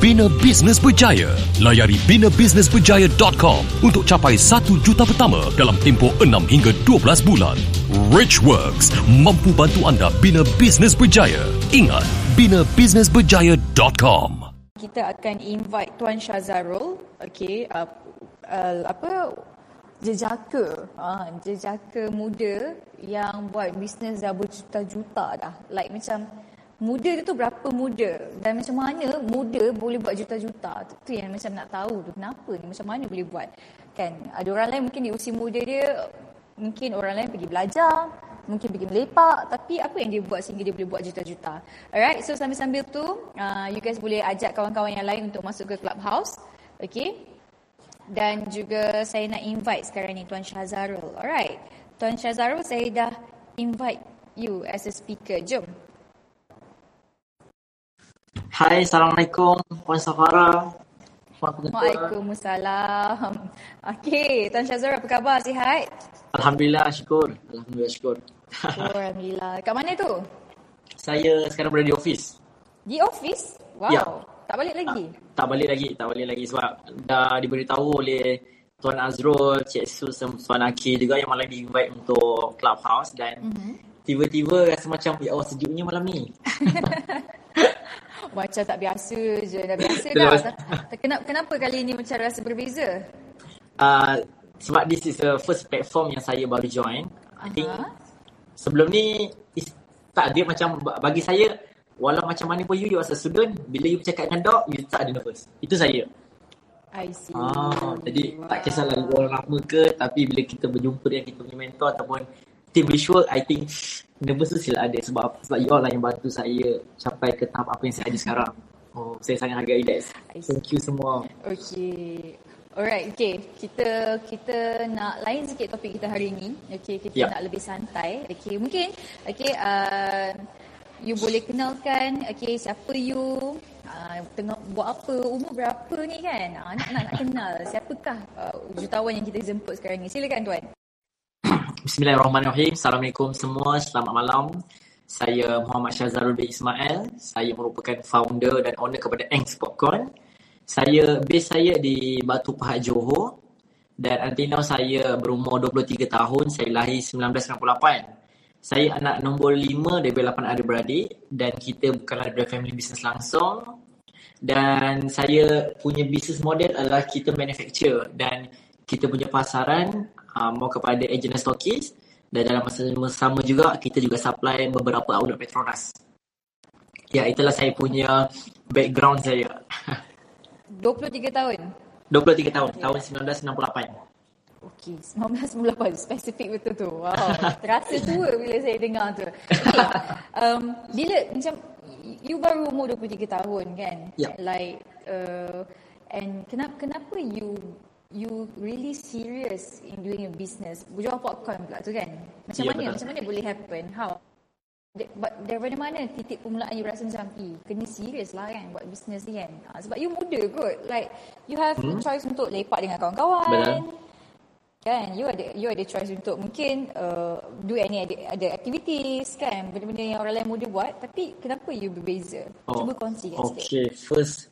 bina bisnes berjaya. Layari binabusinessberjaya.com untuk capai 1 juta pertama dalam tempoh 6 hingga 12 bulan. Richworks mampu bantu anda bina bisnes berjaya. Ingat, binabusinessberjaya.com. kita akan invite Tuan Syazarul, okay, uh, uh, apa jejaka, uh, jejaka muda yang buat bisnes dah berjuta-juta dah. Like macam muda tu berapa muda dan macam mana muda boleh buat juta-juta. Tu, tu yang macam nak tahu tu kenapa ni macam mana boleh buat. Kan ada orang lain mungkin di usia muda dia mungkin orang lain pergi belajar, mungkin pergi melepak tapi apa yang dia buat sehingga dia boleh buat juta-juta. Alright, so sambil-sambil tu uh, you guys boleh ajak kawan-kawan yang lain untuk masuk ke clubhouse. Okay. Dan juga saya nak invite sekarang ni Tuan Syazarul. Alright. Tuan Syazarul saya dah invite you as a speaker. Jom. Hai, Assalamualaikum. Puan Safara. Puan Pengetua. Waalaikumsalam. Okay, Tuan Syazarul apa khabar? Sihat? Alhamdulillah, syukur. Alhamdulillah, syukur. Oh, Alhamdulillah. Kat mana tu? Saya sekarang berada di office. Di office? Wow. Ya. Tak balik lagi? Tak balik lagi, tak balik lagi sebab dah diberitahu oleh Tuan Azrul, Cik Sus dan Tuan Aki juga yang malam di-invite untuk Clubhouse dan mm-hmm. tiba-tiba rasa macam, ya Allah sejuknya malam ni. Macam tak biasa je. Dah biasa Dah. Kenapa, kenapa kali ini macam rasa berbeza? Uh, sebab this is the first platform yang saya baru join. I think sebelum ni is, tak dia macam bagi saya walau macam mana pun you you as a student bila you bercakap dengan dog you tak ada nervous. Itu saya. I see. Ah, jadi tak kisahlah orang lama ke tapi bila kita berjumpa dengan kita punya mentor ataupun team visual I think nervous tu sila ada sebab sebab you all lah yang bantu saya capai ke tahap apa yang saya ada sekarang. Oh, saya sangat hargai see. Thank you semua. Okay. Alright, okay. Kita kita nak lain sikit topik kita hari ini. Okay, kita Ya. nak lebih santai. Okay, mungkin okay, uh, you boleh kenalkan okay, siapa you, uh, tengah buat apa, umur berapa ni kan? Uh, nak, nak, nak kenal siapakah uh, jutawan yang kita jemput sekarang ni. Silakan tuan. Bismillahirrahmanirrahim. Assalamualaikum semua. Selamat malam. Saya Muhammad Syazarul bin Ismail. Saya merupakan founder dan owner kepada Angst Popcorn. Saya base saya di Batu Pahat Johor dan now saya berumur 23 tahun. Saya lahir 1998. Saya anak nombor 5 daripada 8 adik-beradik dan kita bukanlah dari family business langsung. Dan saya punya business model adalah kita manufacture dan kita punya pasaran uh, mau kepada agent stokis dan dalam masa yang sama juga kita juga supply beberapa outlet Petronas. Ya, itulah saya punya background saya. 23 tahun. 23 tahun, tahun 1968. Okey, 1998 spesifik betul tu. Wow, terasa tua bila saya dengar tu. Okay. Um, bila macam you baru umur 23 tahun kan? Ya. Like uh, and kenapa kenapa you you really serious in doing a business? Jual popcorn pula tu kan? Macam Ya, mana? betul. Macam mana boleh happen? How? But Daripada mana titik permulaan you rasa macam eh, kena serius lah kan buat bisnes ni kan ha, sebab you muda kot like you have hmm? choice untuk lepak dengan kawan-kawan Betul. kan you ada you ada choice untuk mungkin uh, do any ada, ada activities kan benda-benda yang orang lain muda buat tapi kenapa you berbeza cuba kongsikan sikit Oh, Okay, first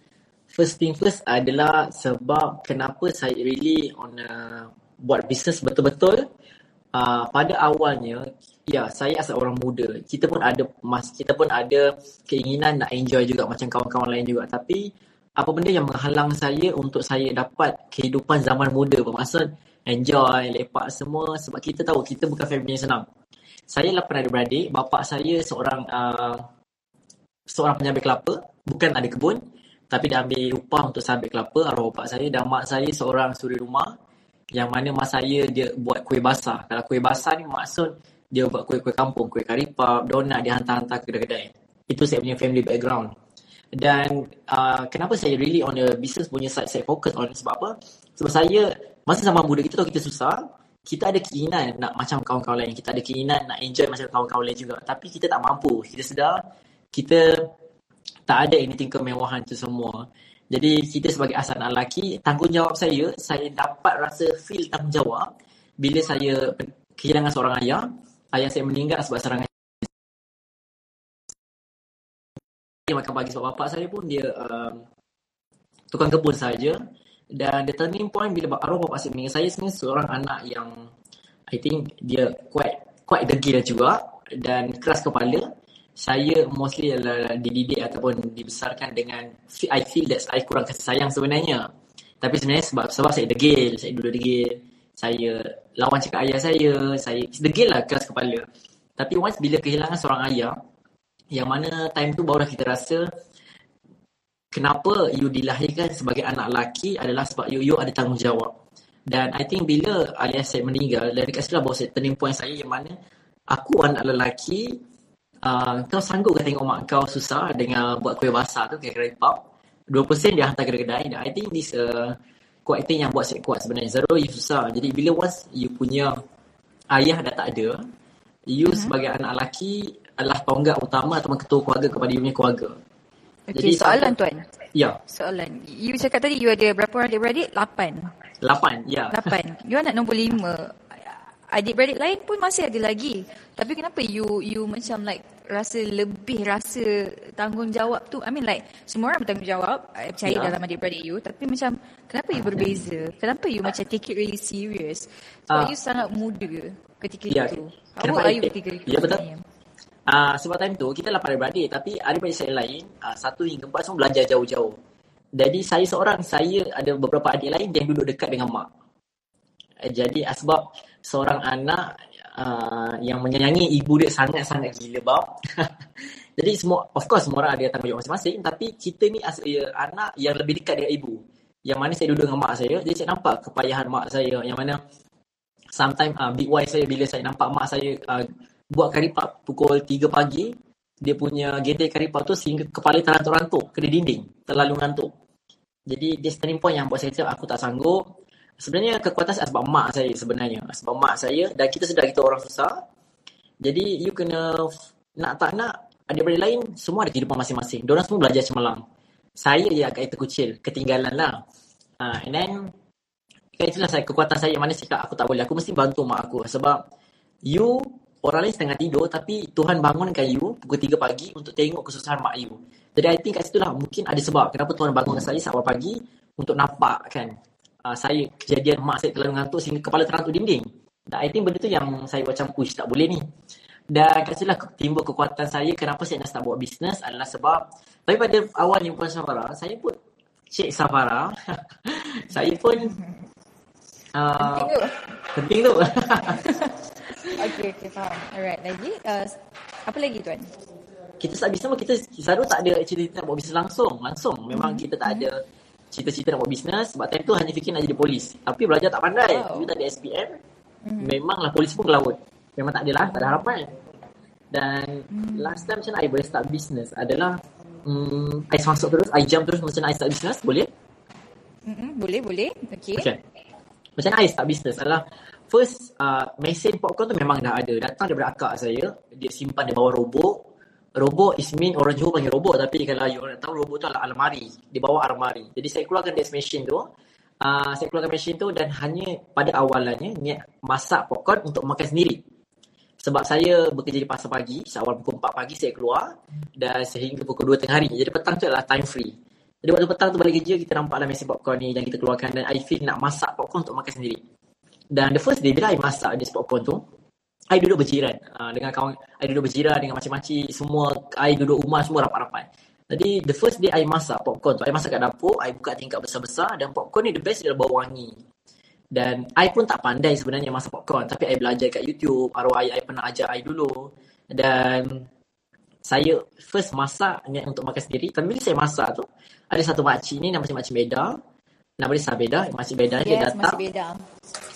first thing first adalah sebab kenapa saya really on a, buat bisnes betul-betul uh, pada awalnya ya saya as orang muda kita pun ada mas kita pun ada keinginan nak enjoy juga macam kawan-kawan lain juga. Tapi apa benda yang menghalang saya untuk saya dapat kehidupan zaman muda? Bermaksud enjoy lepak semua sebab kita tahu kita bukan family yang senang. Saya lapan adik-beradik bapa saya seorang uh, seorang penyambil kelapa bukan ada kebun Tapi dia ambil upah untuk sabit kelapa arwah bapak saya dan mak saya seorang suri rumah yang mana mak saya dia buat kuih basah. Kalau kuih basah ni maksud dia buat kuih-kuih kampung, kuih karipap, donat dia hantar-hantar ke kedai-kedai. Itu saya punya family background. Dan uh, kenapa saya really on the business punya side, saya fokus on sebab apa? Sebab saya, masa zaman muda kita tahu kita susah, kita ada keinginan nak macam kawan-kawan lain. Kita ada keinginan nak enjoy macam kawan-kawan lain juga. Tapi kita tak mampu. Kita sedar, kita tak ada anything kemewahan tu semua. Jadi kita sebagai asal anak lelaki, tanggungjawab saya, saya dapat rasa feel tanggungjawab bila saya kehilangan seorang ayah ayah saya meninggal sebab serangan dia makan pagi sebab bapak saya pun dia um, tukang kebun saja dan the turning point bila arwah bapak saya meninggal saya sebenarnya seorang anak yang I think dia quite quite degil juga dan keras kepala saya mostly adalah dididik ataupun dibesarkan dengan I feel that I kurang kasih sayang sebenarnya tapi sebenarnya sebab sebab saya degil saya dulu degil saya lawan cakap ayah saya, saya degil lah keras kepala. Tapi once bila kehilangan seorang ayah, yang mana time tu barulah kita rasa kenapa you dilahirkan sebagai anak lelaki adalah sebab you, you ada tanggungjawab. Dan I think bila ayah saya meninggal, dan dekat situ lah bahawa turning point saya yang mana aku anak lelaki, uh, kau sanggup ke tengok mak kau susah dengan buat kuih basah tu, kira-kira pub. 2% dia hantar ke kedai. Dan I think this uh, kuat itu yang buat saya kuat sebenarnya. Zero you susah. Jadi bila once you punya ayah dah tak ada, you uh-huh. sebagai anak lelaki adalah tonggak utama atau ketua keluarga kepada you punya keluarga. Okay, Jadi soalan tuan. Ya. Soalan. You cakap tadi you ada berapa orang adik-beradik? Lapan. Lapan, ya. Lapan. You anak nombor lima adik-beradik lain pun masih ada lagi. Tapi kenapa you you macam like rasa lebih rasa tanggungjawab tu? I mean like semua orang bertanggungjawab, I percaya yeah. dalam adik-beradik you. Tapi macam kenapa you berbeza? Kenapa you macam take it really serious? Sebab uh, you sangat muda ketika yeah. itu. How are you ketika itu? Ya yeah, betul. Uh, sebab time tu kita lapan adik-beradik tapi adik-beradik saya lain uh, satu hingga empat semua belajar jauh-jauh. Jadi saya seorang, saya ada beberapa adik lain yang duduk dekat dengan mak. Jadi sebab seorang anak uh, yang menyayangi ibu dia sangat-sangat gila bab. Jadi semua of course semua orang ada tanggungjawab masing-masing tapi kita ni as, anak yang lebih dekat dengan ibu. Yang mana saya duduk dengan mak saya, jadi saya nampak kepayahan mak saya yang mana sometimes uh, big wife saya bila saya nampak mak saya uh, buat karipap pukul 3 pagi, dia punya gedek karipap tu sehingga kepala terantuk-rantuk kena dinding, terlalu ngantuk. Jadi dia turning point yang buat saya cakap aku tak sanggup, sebenarnya kekuatan saya sebab mak saya sebenarnya. Sebab mak saya dan kita sedar kita orang susah. Jadi you kena nak tak nak adik-beradik lain semua ada kehidupan masing-masing. Diorang semua belajar semalam. Saya je agak terkucil ketinggalan lah. Uh, and then kan itulah saya kekuatan saya. Mana cakap aku tak boleh. Aku mesti bantu mak aku. Sebab you orang lain setengah tidur tapi Tuhan bangunkan you pukul 3 pagi untuk tengok kesusahan mak you. Jadi I think kat situ lah mungkin ada sebab kenapa Tuhan bangunkan saya saat pagi untuk nampak kan uh, saya kejadian mak saya terlalu ngantuk sehingga kepala terantuk dinding. Dan I think benda tu yang saya macam push tak boleh ni. Dan kat lah timbul kekuatan saya kenapa saya nak start buat bisnes adalah sebab tapi pada awalnya bukan Safara, saya pun Cik Safara. saya pun uh, penting tu. Penting tu. okay, okay, faham. Alright, lagi uh, apa lagi tuan? Kita start bisnes kita selalu tak ada cerita buat bisnes langsung. Langsung. Memang mm-hmm. kita tak ada cita-cita nak buat bisnes sebab time tu hanya fikir nak jadi polis. Tapi belajar tak pandai. Wow. You tak ada SPM. Mm-hmm. Memanglah polis pun ke laut. Memang tak adalah, tak ada harapan. Dan mm. last time macam mana I boleh start bisnes adalah um, I masuk terus, I jump terus macam mana I start bisnes, boleh? Mm-hmm, boleh, boleh. Okay. okay. Macam mana I start bisnes adalah first uh, mesin popcorn tu memang dah ada. Datang daripada akak saya, dia simpan di bawah robot robot is mean orang Johor panggil robot tapi kalau you orang tahu robot tu adalah almari di bawah almari jadi saya keluarkan desk machine tu uh, saya keluarkan machine tu dan hanya pada awalannya niat masak popcorn untuk makan sendiri. Sebab saya bekerja di pasar pagi awal pukul 4 pagi saya keluar dan sehingga pukul 2 tengah hari. Jadi petang tu adalah time free. Jadi waktu petang tu balik kerja kita nampak dalam mesin popcorn ni yang kita keluarkan dan I feel nak masak popcorn untuk makan sendiri. Dan the first day bila I masak desk popcorn tu I duduk berjiran uh, dengan kawan I duduk berjiran dengan macam-macam semua I duduk rumah semua rapat-rapat jadi the first day I masak popcorn tu I masak kat dapur I buka tingkap besar-besar dan popcorn ni the best dia bau wangi dan I pun tak pandai sebenarnya masak popcorn tapi I belajar kat YouTube arwah I, I pernah ajar I dulu dan saya first masak niat untuk makan sendiri. Tapi bila saya masak tu, ada satu makcik ni nama makcik Beda. Nama dia Sabeda. Makcik Beda ni dia Yes, datang. masih beda.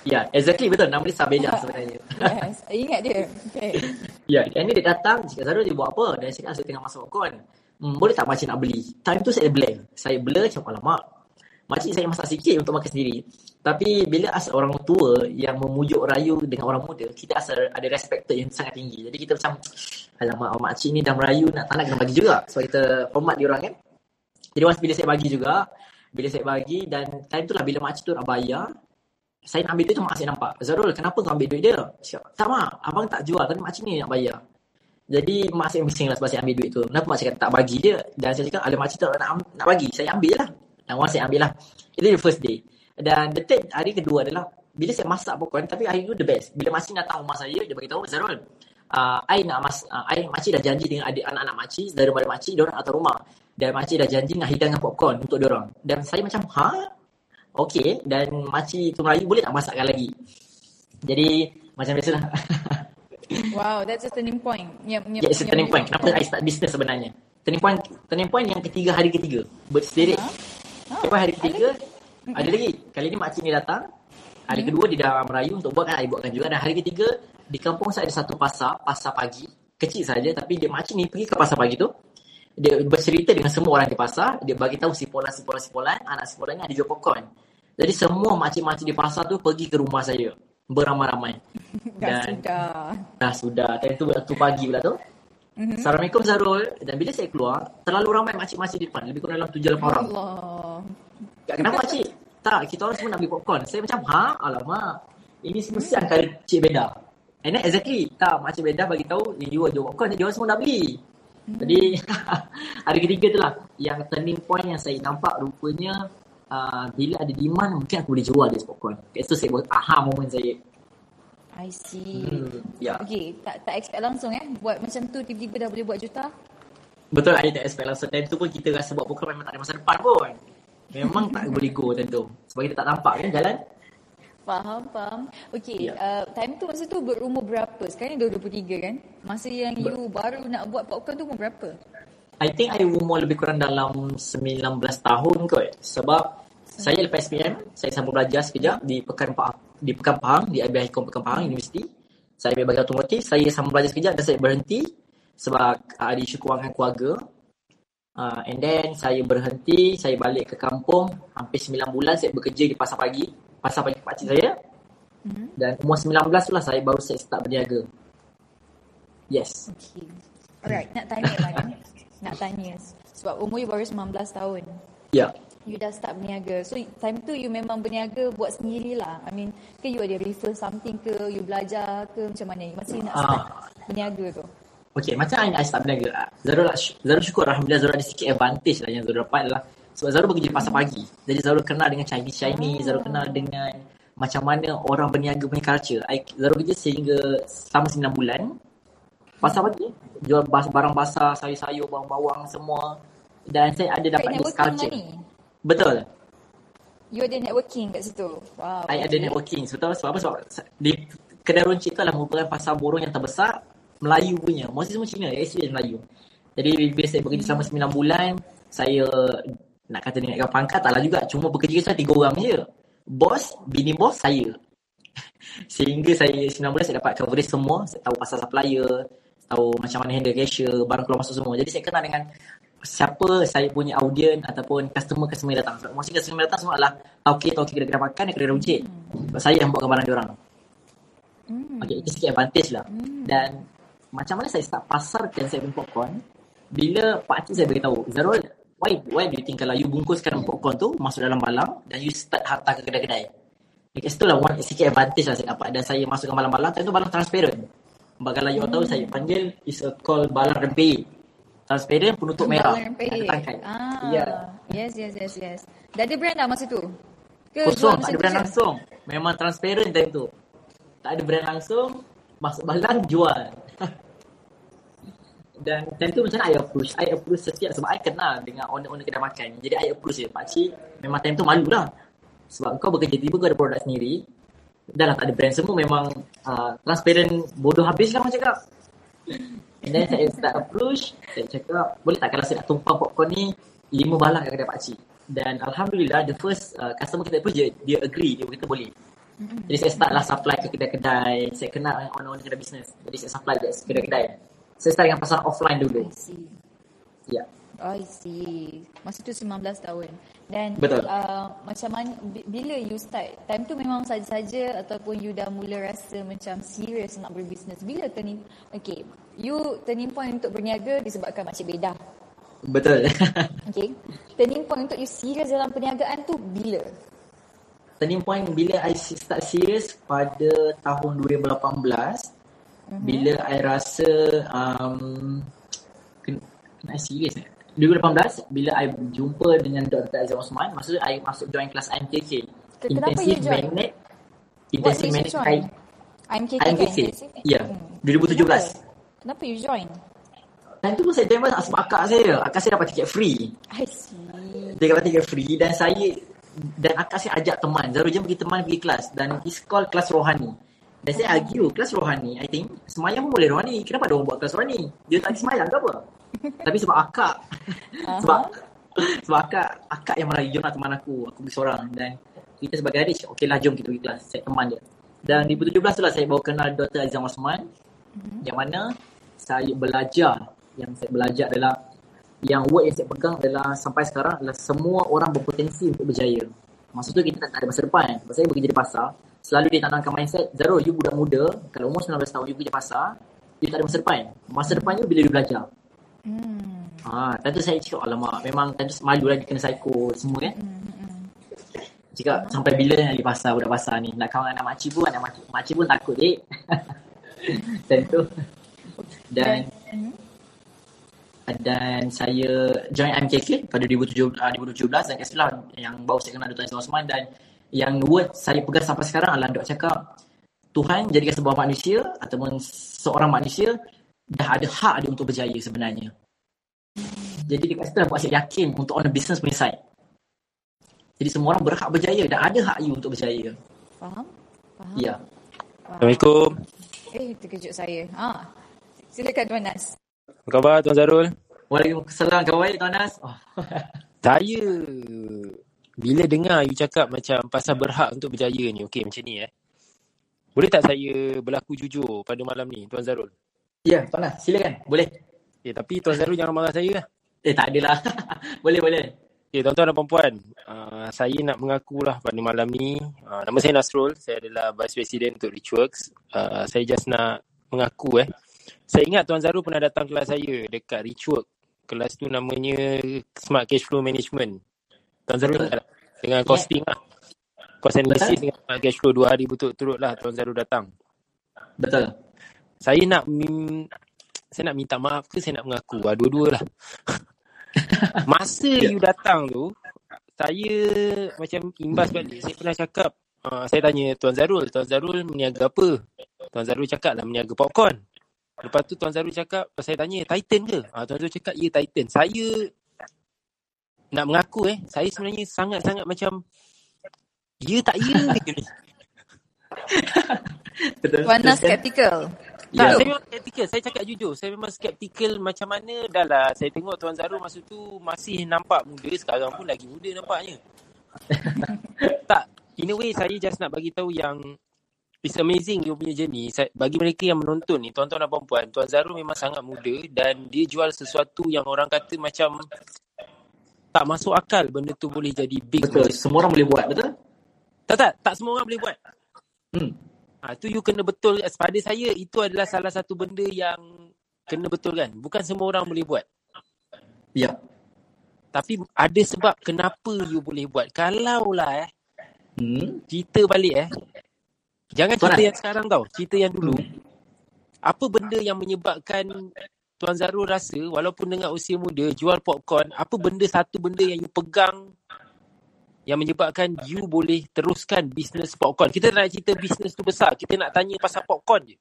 Ya, exactly betul. Nama dia Sabeda sebenarnya. Yes, ingat dia. Okay. Ya, dan ni dia datang, cakap Zarul dia buat apa? Dan saya cakap saya tengah masak popcorn. Hmm, boleh tak makcik nak beli? Time tu saya blank. Saya blur macam alamak. Makcik saya masak sikit untuk makan sendiri. Tapi bila asal orang tua yang memujuk rayu dengan orang muda, kita asal ada respect yang sangat tinggi. Jadi kita macam, alamak, oh, makcik ni dah merayu, nak tak nak kena bagi juga. Sebab kita hormat dia orang kan. Jadi once bila saya bagi juga, bila saya bagi dan time tu lah bila makcik tu nak bayar, saya nak ambil duit tu mak saya nampak. Zarul, kenapa kau ambil duit dia? Cakap, tak mak, abang tak jual. Tapi makcik ni nak bayar. Jadi mak saya bising lah sebab saya ambil duit tu. Kenapa mak saya kata tak bagi dia? Dan saya cakap, ada makcik tak nak, nak bagi. Saya ambil lah. Dan once saya ambil lah. Itu the first day. Dan the third, hari kedua adalah, bila saya masak popcorn, tapi hari tu the best. Bila makcik datang rumah saya, dia beritahu, Zarul, uh, I nak mas, uh, I, makcik dah janji dengan adik anak-anak makcik, daripada makcik, diorang atas rumah. Dan makcik dah janji nak hidangkan popcorn untuk diorang. Dan saya macam, ha? Okey, dan makcik tu Melayu boleh tak masakkan lagi? Jadi, macam biasalah. Wow, that's a turning point. Yang, yang, yeah, it's a turning point. Kenapa I start business sebenarnya? Turning point turning point yang ketiga hari ketiga. Bersederik. Ha? Lepas hari ketiga, ada lagi. Kali ni makcik ni datang. Hari Hmm. kedua dia dah merayu untuk buat kan, buatkan juga. Dan hari ketiga, di kampung saya ada satu pasar, pasar pagi. Kecil saja tapi dia makcik ni pergi ke pasar pagi tu. Dia bercerita dengan semua orang di pasar. Dia bagi tahu sipolan, sipolan, sipolan. Anak sipolan ni ada jual popcorn. Jadi semua makcik-makcik di pasar tu pergi ke rumah saya. Beramai-ramai. Dah Dan sudah. Dah sudah. Time tu waktu pagi pula tu. Mm-hmm. Assalamualaikum Zarul. Dan bila saya keluar, terlalu ramai makcik-makcik di depan. Lebih kurang dalam 7-8 orang. Allah. Tak, kenapa makcik? Tak, kita orang semua nak beli popcorn. Saya macam, ha? Alamak. Ini mesti antara cik beda. And then exactly. Tak, makcik beda bagi tahu ni jual jual popcorn. Dia orang semua nak beli. Jadi, hari ketiga tu lah. Yang turning point yang saya nampak rupanya uh, bila ada demand, mungkin aku boleh jual dia popcorn. Kat situ saya buat aha moment saya. I see. Hmm, ya. Okay, tak tak expect langsung eh. Buat macam tu tiba-tiba dah boleh buat juta. Betul I tak expect langsung Time tu pun kita rasa buat poker memang tak ada masa depan pun Memang tak boleh go time tu Sebab kita tak nampak kan jalan Faham, faham. Okay, Ya. uh, time tu masa tu berumur berapa? Sekarang ni 23 kan? Masa yang you baru nak buat popcorn tu umur berapa? I think I umur lebih kurang dalam 19 tahun kot Sebab saya lepas SPM Saya sambung belajar sekejap di Pekan Pahang Di Pekan Pahang Di IBI Hikom Pekan Pahang Universiti Saya ambil bagian otomotif Saya sambung belajar sekejap dan saya berhenti Sebab uh, ada isu kewangan keluarga uh, And then saya berhenti Saya balik ke kampung Hampir 9 bulan saya bekerja di pasar pagi Pasar pagi pakcik saya Mhm. Dan umur 19 tu lah saya baru saya start berniaga Yes Okay. Alright, nak tanya kan? Nak tanya. Sebab umur you baru 19 tahun. Ya yeah. You dah start berniaga. So, time tu you memang berniaga buat sendirilah. I mean, ke you ada refer something ke, you belajar ke, macam mana? You masih nak Ah. start berniaga tu? Okay, macam I, I start berniaga. Ah, Zarul, Zarul syukur Alhamdulillah Zarul ada sikit advantage lah yang Zarul dapat adalah sebab Zarul bekerja pasar pagi. Jadi Zarul kenal dengan Chinese-Chinese, Zarul kenal dengan macam mana orang berniaga punya culture. I, Zarul kerja sehingga selama 9 bulan. Pasar pagi, jual barang basah, sayur-sayur, bawang-bawang semua. Dan saya ada dapat this culture. money. Betul. You ada networking kat situ. Wow. I ada networking. Sebab sebab apa? Sebab di kedai runcit tu adalah merupakan pasar borong yang terbesar Melayu punya. Mostly semua Cina, actually Melayu. Jadi bila saya bekerja selama 9 bulan, saya nak kata naikkan pangkat taklah juga. Cuma bekerja saya tiga orang je. Bos, bini bos, saya. Sehingga saya 9 bulan saya dapat coverage semua. Saya tahu pasal supplier, tahu macam mana handle cashier, barang keluar masuk semua. Jadi saya kenal dengan siapa saya punya audien ataupun customer-customer yang datang. Sebab mostly customer yang datang semua adalah tauke-tauke kedai-kedai makan dan kedai runcit. Sebab saya yang buatkan barang diorang. Hmm. Okay, itu sikit advantage lah. Dan macam mana saya start pasarkan saya punya popcorn, bila pakcik saya beritahu, Zarul, why, why do you think kalau you bungkuskan popcorn tu masuk dalam balang dan you start hantar ke kedai-kedai? Dekat situ lah one, sikit advantage lah saya dapat dan saya masukkan balang-balang, time tu balang transparent. Sebab kalau you tahu saya panggil is a call balang rempeh. Transparent penutup merah. Balang tangkai. Ah, Ya. Yes, yes, yes, yes. Dah ada brand dah masa tu? Ke Kosong, tak ada brand langsung. Memang transparent time tu. Tak ada brand langsung, masuk balang jual. Dan time tu macam mana I approach? I approach setiap sebab I kenal dengan owner-owner kedai makan. Jadi I approach dia, pakcik memang time tu malu lah. Sebab kau bekerja tiba kau ada produk sendiri. Dah lah tak ada brand semua memang uh, transparent bodoh habis lah macam cakap. And then saya start approach, saya cakap, boleh tak kalau saya nak tumpang popcorn ni, lima balang kat kedai pakcik. Dan Alhamdulillah, the first uh, customer kita approach, dia, dia agree, dia kata boleh. Jadi saya start lah supply ke kedai-kedai, saya kenal dengan owner-owner kedai bisnes. Jadi saya supply ke kedai-kedai. Saya start dengan pasar offline dulu. I see. Ya. I see. Masa tu 19 tahun. Dan Betul. Uh, macam mana bi- bila you start? Time tu memang saja-saja ataupun you dah mula rasa macam serius nak berbisnes. Bila turning Okay, you turning point untuk berniaga disebabkan makcik bedah. Betul. Okay. Turning point untuk you serius dalam perniagaan tu bila? Turning point bila I start serious pada tahun 2018 mm-hmm. bila I rasa um, kena, kena I serious eh? 2018 bila I jumpa dengan Dr. Azam Osman masa tu I masuk join kelas IMKK Ke- kenapa join? Magnet Intensive Magnet join? Kai- IMKK IMKK kan? Ya Hmm. 2017 Kenapa? Kenapa you join? Time tu pun saya join sebab akak saya Akak saya dapat tiket free I see. Dia dapat tiket free Dan saya Dan akak saya ajak teman. Zarul jom pergi teman pergi kelas Dan it's called kelas rohani. Dan saya argue Kelas rohani I think Semayang pun boleh rohani. Kenapa dia orang buat kelas rohani? Dia tak semayang ke apa? Tapi sebab akak. Sebab Sebab akak Akak yang merayu Jom lah teman aku. Aku pergi seorang. Dan kita sebagai adik Okay lah jom kita pergi kelas. Saya teman je Dan 2017 tu lah Saya baru kenal Dr. Azam Osman. Yang mana Saya belajar Yang saya belajar adalah yang word yang saya pegang adalah sampai sekarang adalah semua orang berpotensi untuk berjaya. Masa tu kita tak ada masa depan. Sebab saya bekerja di pasar, selalu dia tanamkan mindset, Zarul, you budak muda, kalau umur 19 tahun, you kerja pasar, you tak ada masa depan. Masa depan you bila you belajar. Hmm. Ha, tentu saya cakap, alamak, memang tentu malu dia kena psycho semua kan. Cakap, sampai bila nak di pasar, budak pasar ni. Nak kawan anak makcik pun, anak makcik, makcik pun takut, dek. tentu. Dan dan saya join MKK pada 2017, uh, 2017 dan kat situ lah yang baru saya kenal Dr. Azizul Osman dan yang word saya pegang sampai sekarang adalah dok cakap Tuhan jadikan sebuah manusia ataupun seorang manusia dah ada hak dia untuk berjaya sebenarnya. Jadi dekat situ lah buat saya yakin untuk on the business punya side. Jadi semua orang berhak berjaya dan ada hak you untuk berjaya. Faham? Faham? Ya. Assalamualaikum. Eh, terkejut saya. Ha. Silakan Tuan Nas. Apa khabar Tuan Zarul? Waalaikumsalam kawan Tuan Nas. Oh. Saya bila dengar you cakap macam pasal berhak untuk berjaya ni, okey macam ni eh. Boleh tak saya berlaku jujur pada malam ni Tuan Zarul? Ya, Tuan Nas, silakan. Boleh. Eh tapi Tuan Zarul jangan marah saya lah. Eh, tak adalah. boleh, boleh. Okay, tuan-tuan dan puan-puan, uh, saya nak mengakulah pada malam ni, uh, nama saya Nasrul, saya adalah Vice President untuk Richworks. Uh, saya just nak mengaku eh. Saya ingat Tuan Zarul pernah datang kelas saya dekat Richwork. Kelas tu namanya Smart Cash Flow Management. Tuan Zarul ingat tak? Dengan costing lah. Cost analysis dengan Smart Cash Flow dua hari betul-turut lah Tuan Zarul datang. Betul. Saya nak saya nak minta maaf ke saya nak mengaku? Ah, dua-dua lah. Masa Ya. you datang tu, saya macam imbas balik. Saya pernah cakap, uh, saya tanya Tuan Zarul, Tuan Zarul meniaga apa? Tuan Zarul cakap lah meniaga popcorn. Lepas tu Tuan Zarul cakap, saya tanya Titan ke? Uh, Tuan Zarul cakap, ya Titan. Saya nak mengaku eh, saya sebenarnya sangat-sangat macam, ya tak ya ni. Nas Teruskan. skeptical. Tak, Ya. saya memang skeptical. Saya cakap jujur. Saya memang skeptical macam mana dah lah. Saya tengok Tuan Zarul masa tu masih nampak muda. Sekarang pun lagi muda nampaknya. tak. In a way, saya just nak bagi tahu yang it's amazing you punya journey. Bagi mereka yang menonton ni, tuan-tuan dan puan-puan, Tuan Zarul memang sangat muda dan dia jual sesuatu yang orang kata macam tak masuk akal benda tu boleh jadi big. Betul. macam Semua orang boleh buat, betul? Tak, tak. Tak semua orang boleh buat. Hmm. Ha, tu you kena betul. Pada saya, itu adalah salah satu benda yang kena betulkan. Bukan semua orang boleh buat. Ya. Tapi ada sebab kenapa you boleh buat. Kalau lah eh, Hmm. cerita balik eh. Jangan cerita yang sekarang tau. Cerita yang dulu. Apa benda yang menyebabkan Tuan Zarul rasa walaupun dengan usia muda jual popcorn, apa benda satu benda yang you pegang yang menyebabkan you boleh teruskan bisnes popcorn. Kita nak cerita bisnes tu besar. Kita nak tanya pasal popcorn je.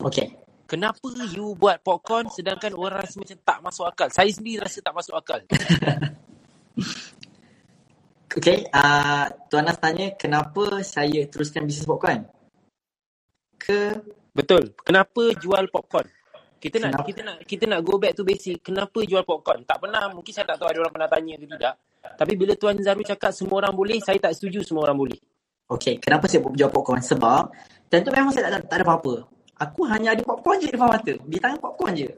Okay. Kenapa you buat popcorn sedangkan orang rasa macam tak masuk akal? Saya sendiri rasa tak masuk akal. Okay. Uh, Tuan Nas tanya kenapa saya teruskan bisnes popcorn? Ke Betul. Kenapa jual popcorn? Kita nak Kenapa? kita nak kita nak go back to basic. Kenapa jual popcorn? Tak pernah, mungkin saya tak tahu ada orang pernah tanya ke tidak. Tapi bila Tuan Zaru cakap semua orang boleh, saya tak setuju semua orang boleh. Okay, kenapa saya jual popcorn? Sebab tentu memang saya tak, tak ada apa-apa. Aku hanya ada popcorn je di depan mata. Di tangan popcorn je.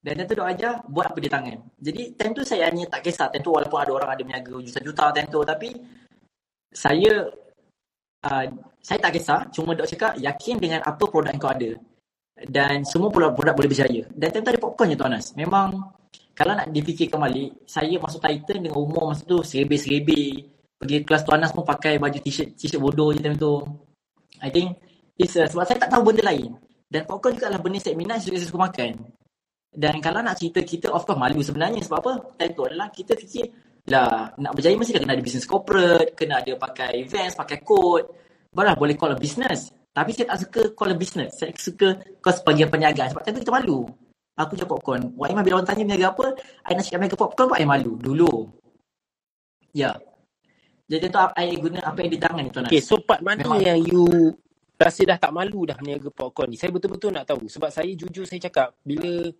Dan tentu dok ajar buat apa di tangan. Jadi tentu saya hanya tak kisah. Tentu walaupun ada orang ada berniaga juta-juta tentu. Tapi saya uh, saya tak kisah. Cuma dok cakap yakin dengan apa produk yang kau ada. Dan semua produk-produk boleh berjaya. Dan tentu ada popcorn je Tuan Nas. Memang kalau nak difikirkan balik, saya masuk Titan dengan umur masa tu serebe-serebe. Pergi kelas Tuan Nas pun pakai baju t-shirt, t-shirt bodoh je time tu. I think it's uh, sebab saya tak tahu benda lain. Dan popcorn juga adalah benda saya minat, saya suka makan. Dan kalau nak cerita kita, of course malu sebenarnya. Sebab apa? Time tu adalah kita fikir, lah nak berjaya mesti kena ada business corporate, kena ada pakai events, pakai code. Barulah boleh call a business. Tapi saya tak suka call a business. Saya suka call sebagai perniagaan. Sebab tu kita malu. Aku jual popcorn. Wak Iman bila orang tanya berniaga apa, I nak cakap berniaga popcorn pun I malu. Dulu. Ya. Jadi tu I guna apa yang di tangan ni Tuan. Okay, so part mana Memang. yang you rasa dah tak malu dah berniaga popcorn ni? Saya betul-betul nak tahu. Sebab saya jujur saya cakap, bila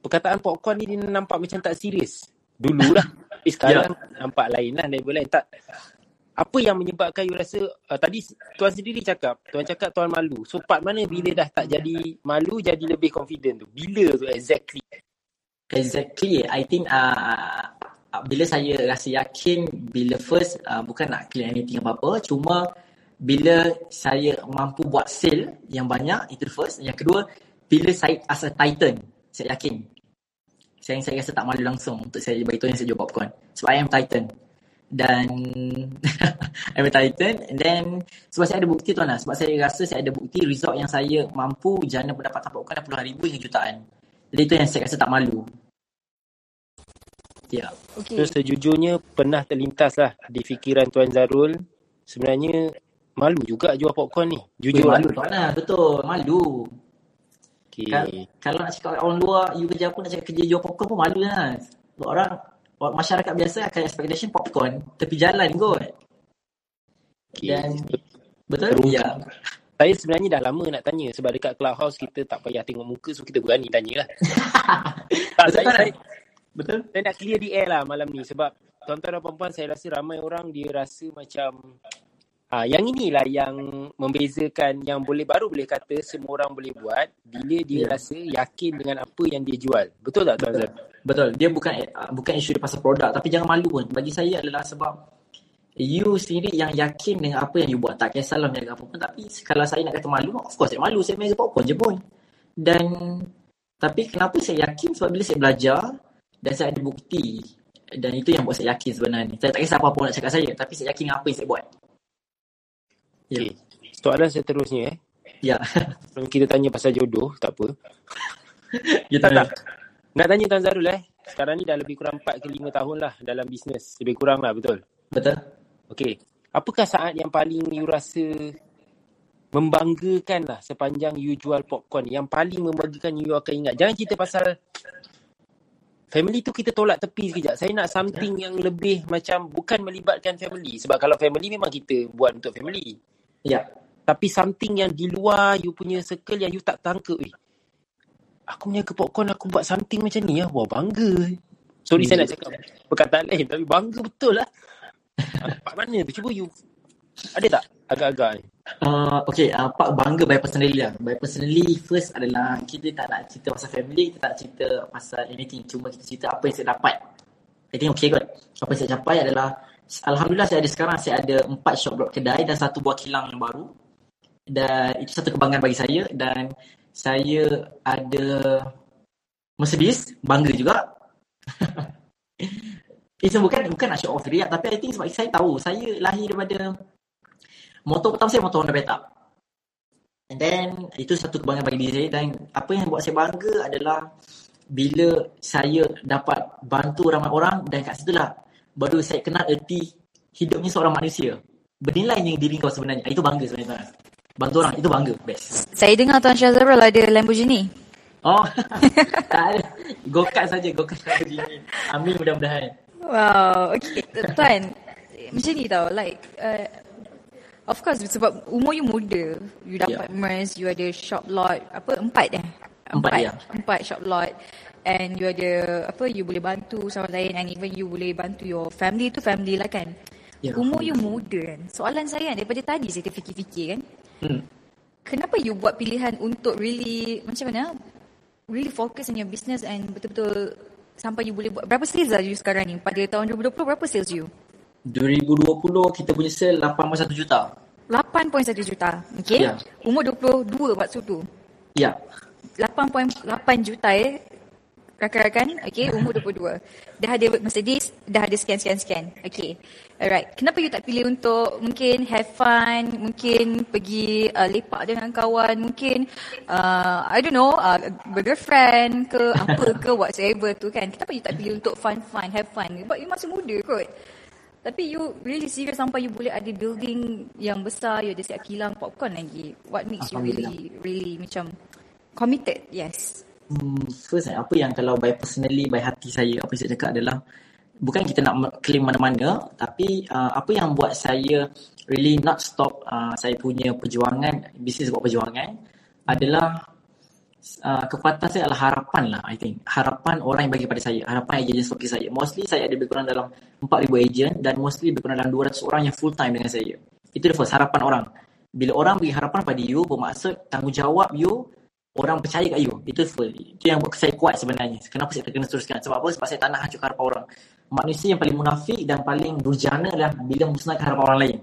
perkataan popcorn ni dia nampak macam tak serius. Dulu dah. Tapi sekarang nampak lain lah. Level lain. Tak, apa yang menyebabkan you rasa, uh, tadi tuan sendiri cakap, tuan cakap tuan malu. So part mana bila dah tak jadi malu, jadi lebih confident tu? Bila tu exactly? Exactly. I think uh, bila saya rasa yakin bila first uh, bukan nak clear anything apa-apa cuma bila saya mampu buat sale yang banyak itu first yang kedua bila saya as a titan saya yakin saya saya rasa tak malu langsung untuk saya beritahu yang saya jual popcorn sebab I am titan dan I'm a titan and then sebab saya ada bukti tuan lah sebab saya rasa saya ada bukti result yang saya mampu jana pendapatan popcorn dah puluhan ribu hingga jutaan jadi itu yang saya rasa tak malu ya Okay. So sejujurnya pernah terlintas lah di fikiran Tuan Zarul sebenarnya malu juga jual popcorn ni. Jujur Jujur malu tuan lah, betul, malu. Okay. Kal- kalau nak cakap orang luar, you kerja apa nak cakap kerja jual popcorn pun malu lah. Orang masyarakat biasa akan expectation popcorn tepi jalan kot. okay. Dan betul? Terungkap. Ya. Saya sebenarnya dah lama nak tanya sebab dekat clubhouse kita tak payah tengok muka so kita berani tanya lah. tak, Betul saya, tak? saya, Betul? saya nak clear the air lah malam ni sebab tuan-tuan dan puan-puan saya rasa ramai orang dia rasa macam Ah, yang inilah yang membezakan yang boleh baru boleh kata semua orang boleh buat bila dia Ya. rasa yakin dengan apa yang dia jual. Betul tak Tuan Zul? Betul. Dia bukan bukan isu pasal produk tapi jangan malu pun. Bagi saya adalah sebab you sendiri yang yakin dengan apa yang you buat. Tak kisahlah berniaga apa pun. Tapi kalau saya nak kata malu, of course saya malu. Saya berniaga popcorn je pun. Dan tapi kenapa saya yakin? Sebab bila saya belajar dan saya ada bukti dan itu yang buat saya yakin sebenarnya. Saya tak kisah apa-apa nak cakap saya. Tapi saya yakin dengan apa yang saya buat. Ya. Okay. Soalan seterusnya eh. Ya. Kalau kita tanya pasal jodoh, tak apa. Tak, tak. Nak tanya Tuan Zarul eh. Sekarang ni dah lebih kurang 4 ke 5 tahun lah dalam bisnes. Lebih kurang lah, betul? Betul? Okey. Apakah saat yang paling you rasa membanggakan lah sepanjang you jual popcorn? Yang paling membanggakan you akan ingat. Jangan cerita pasal family tu kita tolak tepi sekejap. Saya nak something yang lebih macam bukan melibatkan family. Sebab kalau family memang kita buat untuk family. Ya. Tapi something yang di luar you punya circle yang you tak tangkap. Eh, aku punya ke popcorn aku buat something macam ni lah. Wah bangga. Sorry Hmm. saya nak cakap perkataan lain. Tapi bangga betul lah. Part mana tu? Cuba you. Ada tak agak-agak ni? Uh, okay, uh, Pak bangga by personally lah. By personally, first adalah kita tak nak cerita pasal family, kita tak nak cerita pasal anything. Cuma kita cerita apa yang saya dapat. I think okay kot. Apa yang saya capai adalah, Alhamdulillah saya ada sekarang, saya ada empat shop blok kedai dan satu buah kilang yang baru. Dan itu satu kebanggaan bagi saya. Dan saya ada Mercedes, bangga juga. Itu bukan bukan nak show off riak tapi I think sebab saya tahu saya lahir daripada motor pertama saya motor Honda Beta. And then itu satu kebanggaan bagi diri saya dan apa yang buat saya bangga adalah bila saya dapat bantu ramai orang dan kat situlah baru saya kenal erti hidupnya seorang manusia. Bernilainya diri kau sebenarnya. Itu bangga sebenarnya. Bantu orang itu bangga. Best. Saya dengar Tuan Syazarul ada Lamborghini. Oh, tak ada. Go-kart saja. Go-kart saja begini. Amin mudah-mudahan. Wow, okay. Tuan, macam ni tau, like, uh, of course sebab umur you muda, you dapat yeah. MERS, you ada shop lot, apa, empat eh? Empat, ya. Empat shop lot. And you ada, apa, you boleh bantu sama lain and even you boleh bantu your family tu family lah kan. Ya, Umur you muda kan. Soalan saya kan, daripada tadi saya terfikir-fikir kan. Hmm. Kenapa you buat pilihan untuk really, macam mana, really focus on your business and betul-betul sampai you boleh buat, berapa sales lah you sekarang ni? Pada tahun 2020, berapa sales you? 2020 kita punya sale 8.1 juta. 8.1 juta. Okay? Ya. Umur 22 waktu tu. Ya. 8.8 juta eh. Rakan-rakan, okay, umur 22. Dah ada Mercedes, dah ada sekian-sekian-sekian. Okay, alright. Kenapa you tak pilih untuk mungkin have fun, mungkin pergi uh, lepak dengan kawan, mungkin, uh, I don't know, uh, girlfriend ke apa ke whatsoever tu kan. Kenapa you tak pilih untuk fun-fun, have fun? Sebab you masih muda kot. Tapi you really serious sampai you boleh ada building yang besar, you ada siap kilang popcorn lagi. What makes you really, really macam committed? Yes. Hmm, first apa yang kalau by personally, by hati saya, apa yang saya cakap adalah bukan kita nak claim mana-mana, tapi uh, apa yang buat saya really not stop uh, saya punya perjuangan, bisnes buat perjuangan adalah uh, kekuatan saya adalah harapan lah I think. Harapan orang yang bagi pada saya, harapan agent stoki saya. Mostly saya ada lebih kurang dalam 4,000 agent dan mostly lebih kurang dalam 200 orang yang full time dengan saya. Itu the first, harapan orang. Bila orang bagi harapan pada you, bermaksud tanggungjawab you orang percaya kat you. Itu full. Itu yang buat saya kuat sebenarnya. Kenapa saya terkena teruskan? Sebab apa? Sebab saya tak nak hancurkan harapan orang. Manusia yang paling munafik dan paling durjana adalah bila musnahkan harapan orang lain.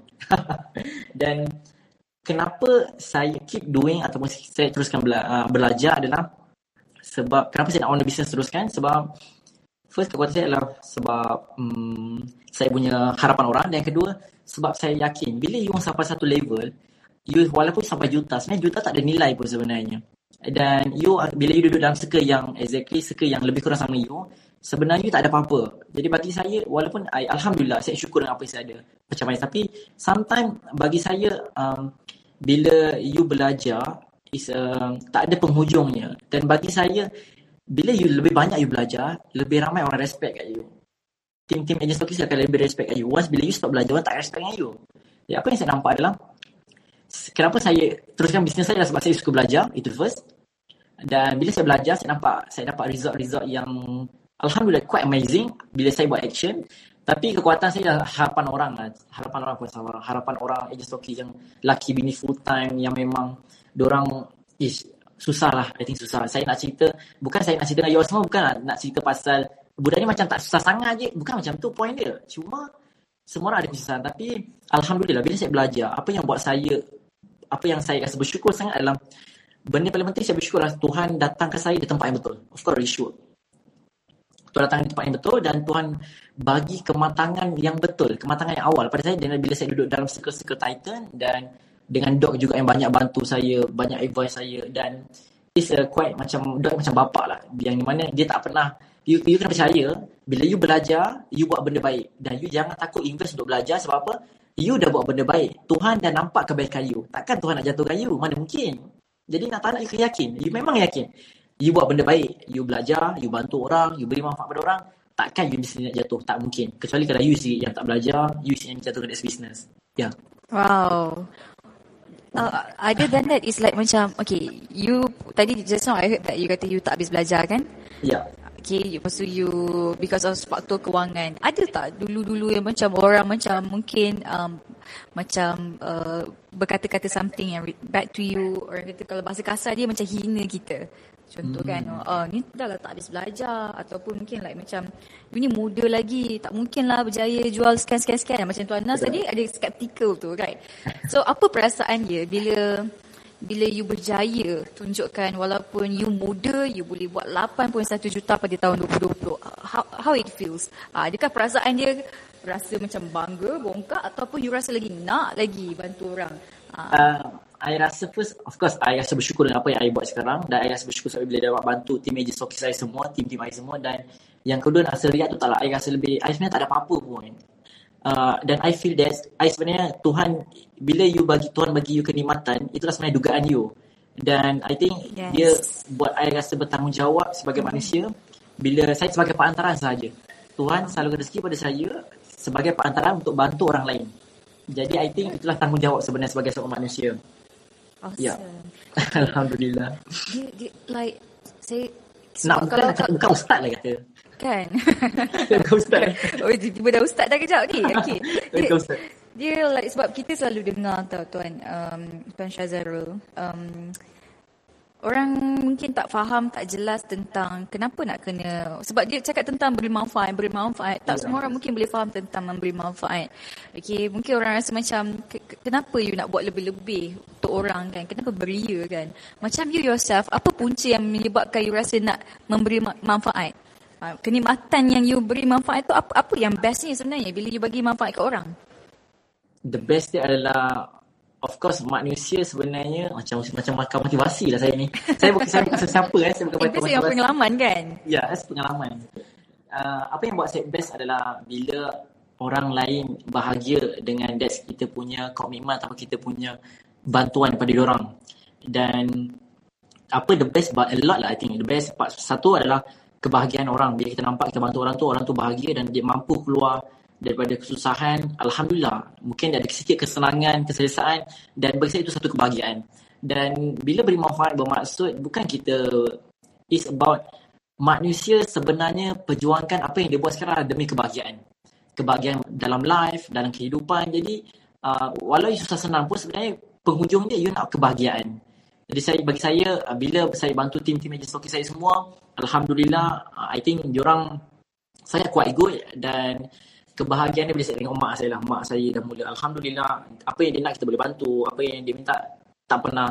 dan kenapa saya keep doing ataupun saya teruskan bela- uh, belajar adalah sebab kenapa saya nak own the business teruskan? Sebab first kekuatan saya adalah sebab um, saya punya harapan orang dan yang kedua sebab saya yakin bila you sampai satu level you walaupun sampai juta sebenarnya juta tak ada nilai pun sebenarnya dan you bila you duduk dalam circle yang exactly circle yang lebih kurang sama you sebenarnya you tak ada apa-apa. Jadi bagi saya walaupun I, Alhamdulillah saya syukur dengan apa yang saya ada pencapaian tapi sometimes bagi saya um, bila you belajar is um, tak ada penghujungnya. Dan bagi saya bila you lebih banyak you belajar lebih ramai orang respect kat you. Tim-tim stokis akan lebih respect kat you. Once bila you stop belajar orang tak respect dengan you. Jadi apa yang saya nampak adalah kenapa saya teruskan bisnes saya sebab saya suka belajar itu first. Dan bila saya belajar saya nampak saya dapat result-result yang alhamdulillah quite amazing bila saya buat action. Tapi kekuatan saya harapan orang lah. harapan orang pun sama. Harapan orang agent stokis yang laki bini full time yang memang orang ish susah lah. I think susah. Saya nak cerita bukan saya nak cerita dengan you semua bukan nak, nak cerita pasal budak ni macam tak susah sangat je. Bukan macam tu point dia. Cuma semua orang ada kesusahan. Tapi alhamdulillah bila saya belajar apa yang buat saya apa yang saya rasa bersyukur sangat adalah benda paling penting saya bersyukur adalah Tuhan datang ke saya di tempat yang betul. Of course, resure. Tuhan datang di tempat yang betul dan Tuhan bagi kematangan yang betul, kematangan yang awal pada saya dan bila saya duduk dalam circle-circle Titan dan dengan dog juga yang banyak bantu saya, banyak advice saya dan is a quite macam dog macam bapak lah yang mana dia tak pernah you, you kena percaya bila you belajar you buat benda baik dan you jangan takut invest untuk belajar sebab apa you dah buat benda baik. Tuhan dah nampak kebaikan you. Takkan Tuhan nak jatuhkan you? Mana mungkin? Jadi nak tak nak you yakin. You memang yakin. You buat benda baik. You belajar you bantu orang you beri manfaat pada orang. Takkan you mesti nak jatuh? Tak mungkin. Kecuali kalau you sendiri yang tak belajar you sendiri yang jatuh this business. Ya. Yeah. Wow. Uh, other than that, it's like macam, okay, you, tadi just now I heard that you kata you tak habis belajar kan? ya. yeah. Okay, lepas tu you, because of faktor kewangan, ada tak dulu-dulu yang macam orang macam mungkin um, macam uh, berkata-kata something yang bad to you, orang kata kalau bahasa kasar dia macam hina kita. Contoh kan, oh, ni dah lah tak habis belajar ataupun mungkin like macam you ni muda lagi, tak mungkin lah berjaya jual sekian-sekian-sekian. Macam Tuan Nas tadi ada skeptical tu, right? So, apa perasaan dia bila bila you berjaya tunjukkan walaupun you muda, you boleh buat 8.1 juta pada tahun 2020. How, how it feels? Uh, adakah perasaan dia rasa macam bangga, bongkak ataupun you rasa lagi nak lagi bantu orang? Uh, I rasa first, of course, I rasa bersyukur dengan apa yang I buat sekarang dan I rasa bersyukur sebab bila dapat bantu tim agent stoki saya semua, tim-tim I semua dan yang kedua rasa riak tu tak lah, I rasa lebih, I sebenarnya tak ada apa-apa pun. Uh, dan I feel that I sebenarnya Tuhan bila you bagi Tuhan bagi you kenikmatan itulah sebenarnya dugaan you dan I think Yes. dia buat I rasa bertanggungjawab sebagai manusia bila saya sebagai perantaraan sahaja Tuhan selalu rezeki pada saya sebagai perantaraan untuk bantu orang lain jadi I think itulah tanggungjawab sebenarnya sebagai seorang manusia awesome. Ya. Alhamdulillah Dia, dia, like saya Nak bukan, nak cakap, bukan ustaz lah kata. kan. Bukan ustaz. oh, tiba-tiba dah ustaz dah kejap ni. Bukan ustaz. Dia like sebab kita selalu dengar tau tuan um, tuan Syazarul. Um, orang mungkin tak faham tak jelas tentang kenapa nak kena sebab dia cakap tentang beri manfaat beri manfaat. Tak semua orang mungkin boleh faham tentang memberi manfaat. Okey mungkin orang rasa macam "Ke- ke- kenapa you nak buat lebih-lebih untuk orang kan? Kenapa beria kan? Macam you yourself apa punca yang menyebabkan you rasa nak memberi ma- manfaat? Ah, kenikmatan yang you beri manfaat tu apa apa yang bestnya sebenarnya bila you bagi manfaat ke orang The best dia adalah of course manusia sebenarnya macam macam makan motivasi lah saya ni. Saya bukan saya bukan sesiapa eh, saya bukan Itu makan yang motivasi. pengalaman kan Ya, that's pengalaman. Uh, apa yang buat saya best adalah bila orang lain bahagia dengan that's kita punya komitmen atau kita punya bantuan pada orang. Dan apa the best but a lot lah I think the best part satu adalah kebahagiaan orang bila kita nampak kita bantu orang tu orang tu bahagia dan dia mampu keluar daripada kesusahan Alhamdulillah. Mungkin ada sikit kesenangan keselesaan dan bagi saya itu satu kebahagiaan. Dan bila beri manfaat bermaksud bukan kita is about manusia sebenarnya perjuangkan apa yang dia buat sekarang demi kebahagiaan. Kebahagiaan dalam life dalam kehidupan. Jadi uh, walau susah senang pun sebenarnya penghujung dia you nak kebahagiaan. Jadi saya bagi saya uh, bila saya bantu tim-tim agensi stoki saya semua alhamdulillah uh, I think diorang saya kuat ego dan kebahagiaan dia bila saya tengok mak saya lah. Mak saya dah mula alhamdulillah apa yang dia nak kita boleh bantu apa yang dia minta tak pernah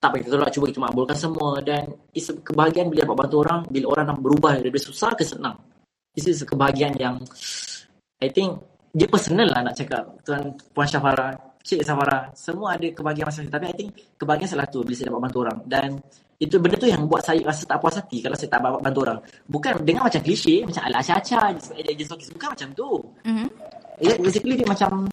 tak payah kita tolak. Cuba kita makbulkan semua. Dan kebahagiaan bila dapat bantu orang bila orang nak berubah dari susah ke senang. This is kebahagiaan yang I think dia personal lah nak cakap. Tuan puan Syafara Cik Syafara semua ada kebahagiaan masing-masing tapi I think kebahagiaan salah tu bila saya dapat bantu orang. Dan itu benda tu yang buat saya rasa tak puas hati kalau saya tak bantu orang. Bukan dengar macam klise macam ala stokis bukan macam tu. Mm-hmm. yeah, basically dia macam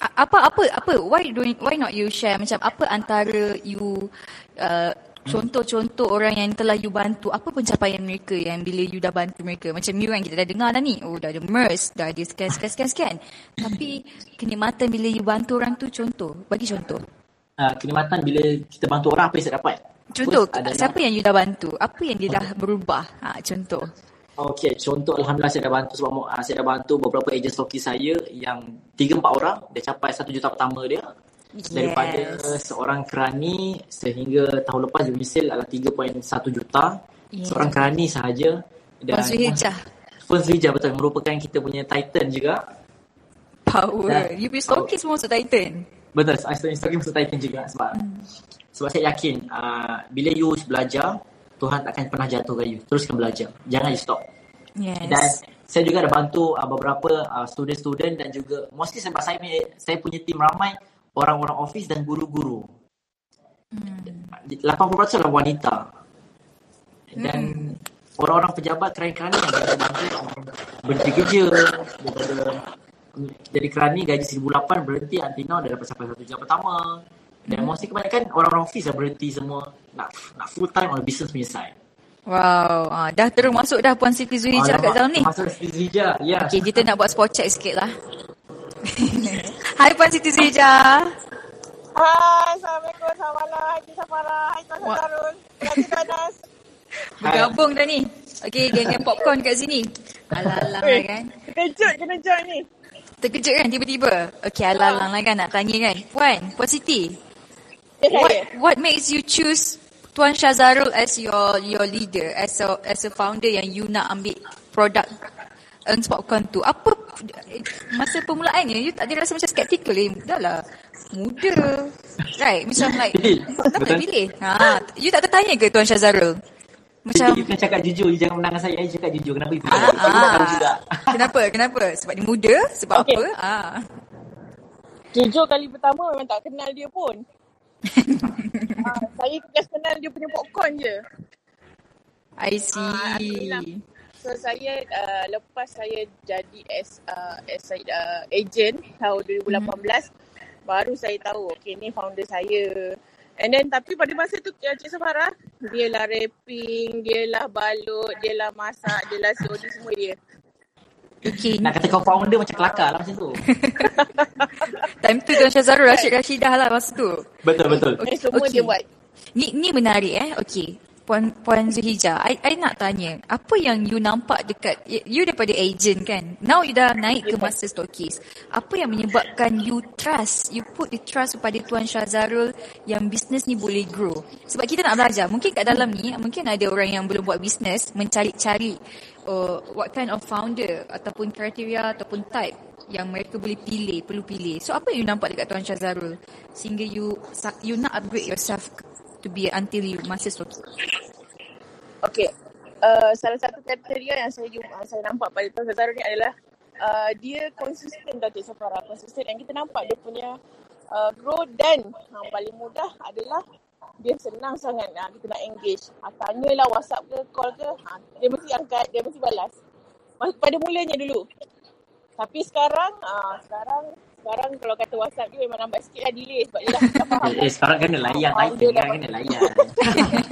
apa apa apa why doing why not you share macam apa antara you uh, contoh-contoh orang yang telah you bantu? Apa pencapaian mereka yang bila you dah bantu mereka? Macam you kan kita dah dengar dah ni. Oh dah ada MERS dah ada sekian sekian sekian sekian tapi kenikmatan bila you bantu orang tu contoh? Bagi contoh. Uh, kenikmatan bila kita bantu orang apa yang saya dapat contoh adalah- siapa yang you dah bantu apa yang dia dah berubah ha, contoh Okey, contoh Alhamdulillah saya dah bantu sebab uh, saya dah bantu beberapa ejen stoki saya yang 3-4 orang dah capai 1 juta pertama dia. Daripada Yes. seorang kerani sehingga tahun lepas dia misil adalah 3.1 juta. Yeah. Seorang kerani sahaja. Puan Suhijah Puan Suhijah betul merupakan kita punya titan juga. power Dah. you punya stokis semua masuk Titan Betul, saya stoki masuk titan juga sebab sebab saya yakin uh, bila you belajar Tuhan takkan pernah jatuhkan you. Teruskan belajar. Jangan you stop. yes Dan saya juga ada bantu uh, beberapa uh, student-student dan juga mostly sebab saya punya, saya punya tim ramai orang-orang office dan guru-guru. Hmm. 80% adalah wanita. Dan hmm. orang-orang pejabat kerani-kerani yang saya bantu berhenti kerja daripada jadi kerani gaji 1008 berhenti dah dapat sampai satu jam pertama. Dan hmm. mostly kebanyakan orang-orang office dah berhenti semua nak nak full time on business punya side. Wow, ah, dah terus masuk dah Puan Siti Zuhijah kat dalam ni. Masuk Siti Zuhijah, ya. Okey, kita nak buat spot check sikit lah. Hai Puan Siti Zuhijah. Hai, Assalamualaikum. Selamat malam. Hai, Cik Safara. Hai, Tuan. Sarul. Hai, Anas. Bergabung dah ni. Okey, geng-geng popcorn kat sini. Alang-alang lah kan. Kejut kena join ni. Terkejut kan tiba-tiba? Okey, alang-alang lah kan nak tanya kan. Puan, Puan Siti. What what makes you choose Tuan Syazarul as your your leader, as a as a founder yang you nak ambil produk Earns Popcorn tu? Apa masa permulaannya you tak ada rasa macam skeptical eh? Dah lah muda. Right? Macam like Pilih. kenapa Betul. pilih? Ha, you tak tertanya ke Tuan Syazarul? Macam you kena cakap jujur, you jangan menang saya, you cakap jujur. Kenapa you pilih? Ah, tahu ah. juga. Kenapa? Kenapa? Sebab dia muda? Sebab Okey. apa? Ah. Jujur kali pertama memang tak kenal dia pun. Ah, saya just kenal dia punya popcorn je. I see. Ah, alhamdulillah. So saya uh, lepas saya jadi as uh, as uh, agent tahun 2018 baru saya tahu okay ni founder saya. And then tapi pada masa tu Cik Safara dia lah rapping, dia lah balut, dia lah masak, dia lah COD semua dia. Okay. Nak kata kau founder macam kelakar lah macam tu. Time tu Tuan Syazarul Rashid Rashidah lah masa tu. Betul, betul. Ni semua Okey. dia buat. Ni ni menarik eh. Okey. Puan Puan Zuhija, I, I nak tanya, apa yang you nampak dekat you daripada agent kan? Now you dah naik ke master stockist. Apa yang menyebabkan you trust, you put the trust kepada Tuan Syazarul yang bisnes ni boleh grow? Sebab kita nak belajar. Mungkin kat dalam ni, mungkin ada orang yang belum buat bisnes mencari-cari uh, what kind of founder ataupun kriteria ataupun type yang mereka boleh pilih, perlu pilih. So apa yang you nampak dekat Tuan Syazarul sehingga you you nak upgrade yourself to be until you master stockist? Okay. Uh, salah satu kriteria yang saya jumpa, saya nampak pada Tuan Zazaro ni adalah uh, dia konsisten Datuk Safara. Konsisten yang kita nampak dia punya uh, growth dan yang paling mudah adalah dia senang sangat uh, kita nak engage. Uh, tanyalah WhatsApp ke, call ke, uh, dia mesti angkat, dia mesti balas. Pada mulanya dulu. Tapi sekarang, uh, sekarang sekarang kalau kata WhatsApp dia memang lambat sikit lah delay sebab dia dah tak faham. Eh, sekarang kena layan item kan kena layan.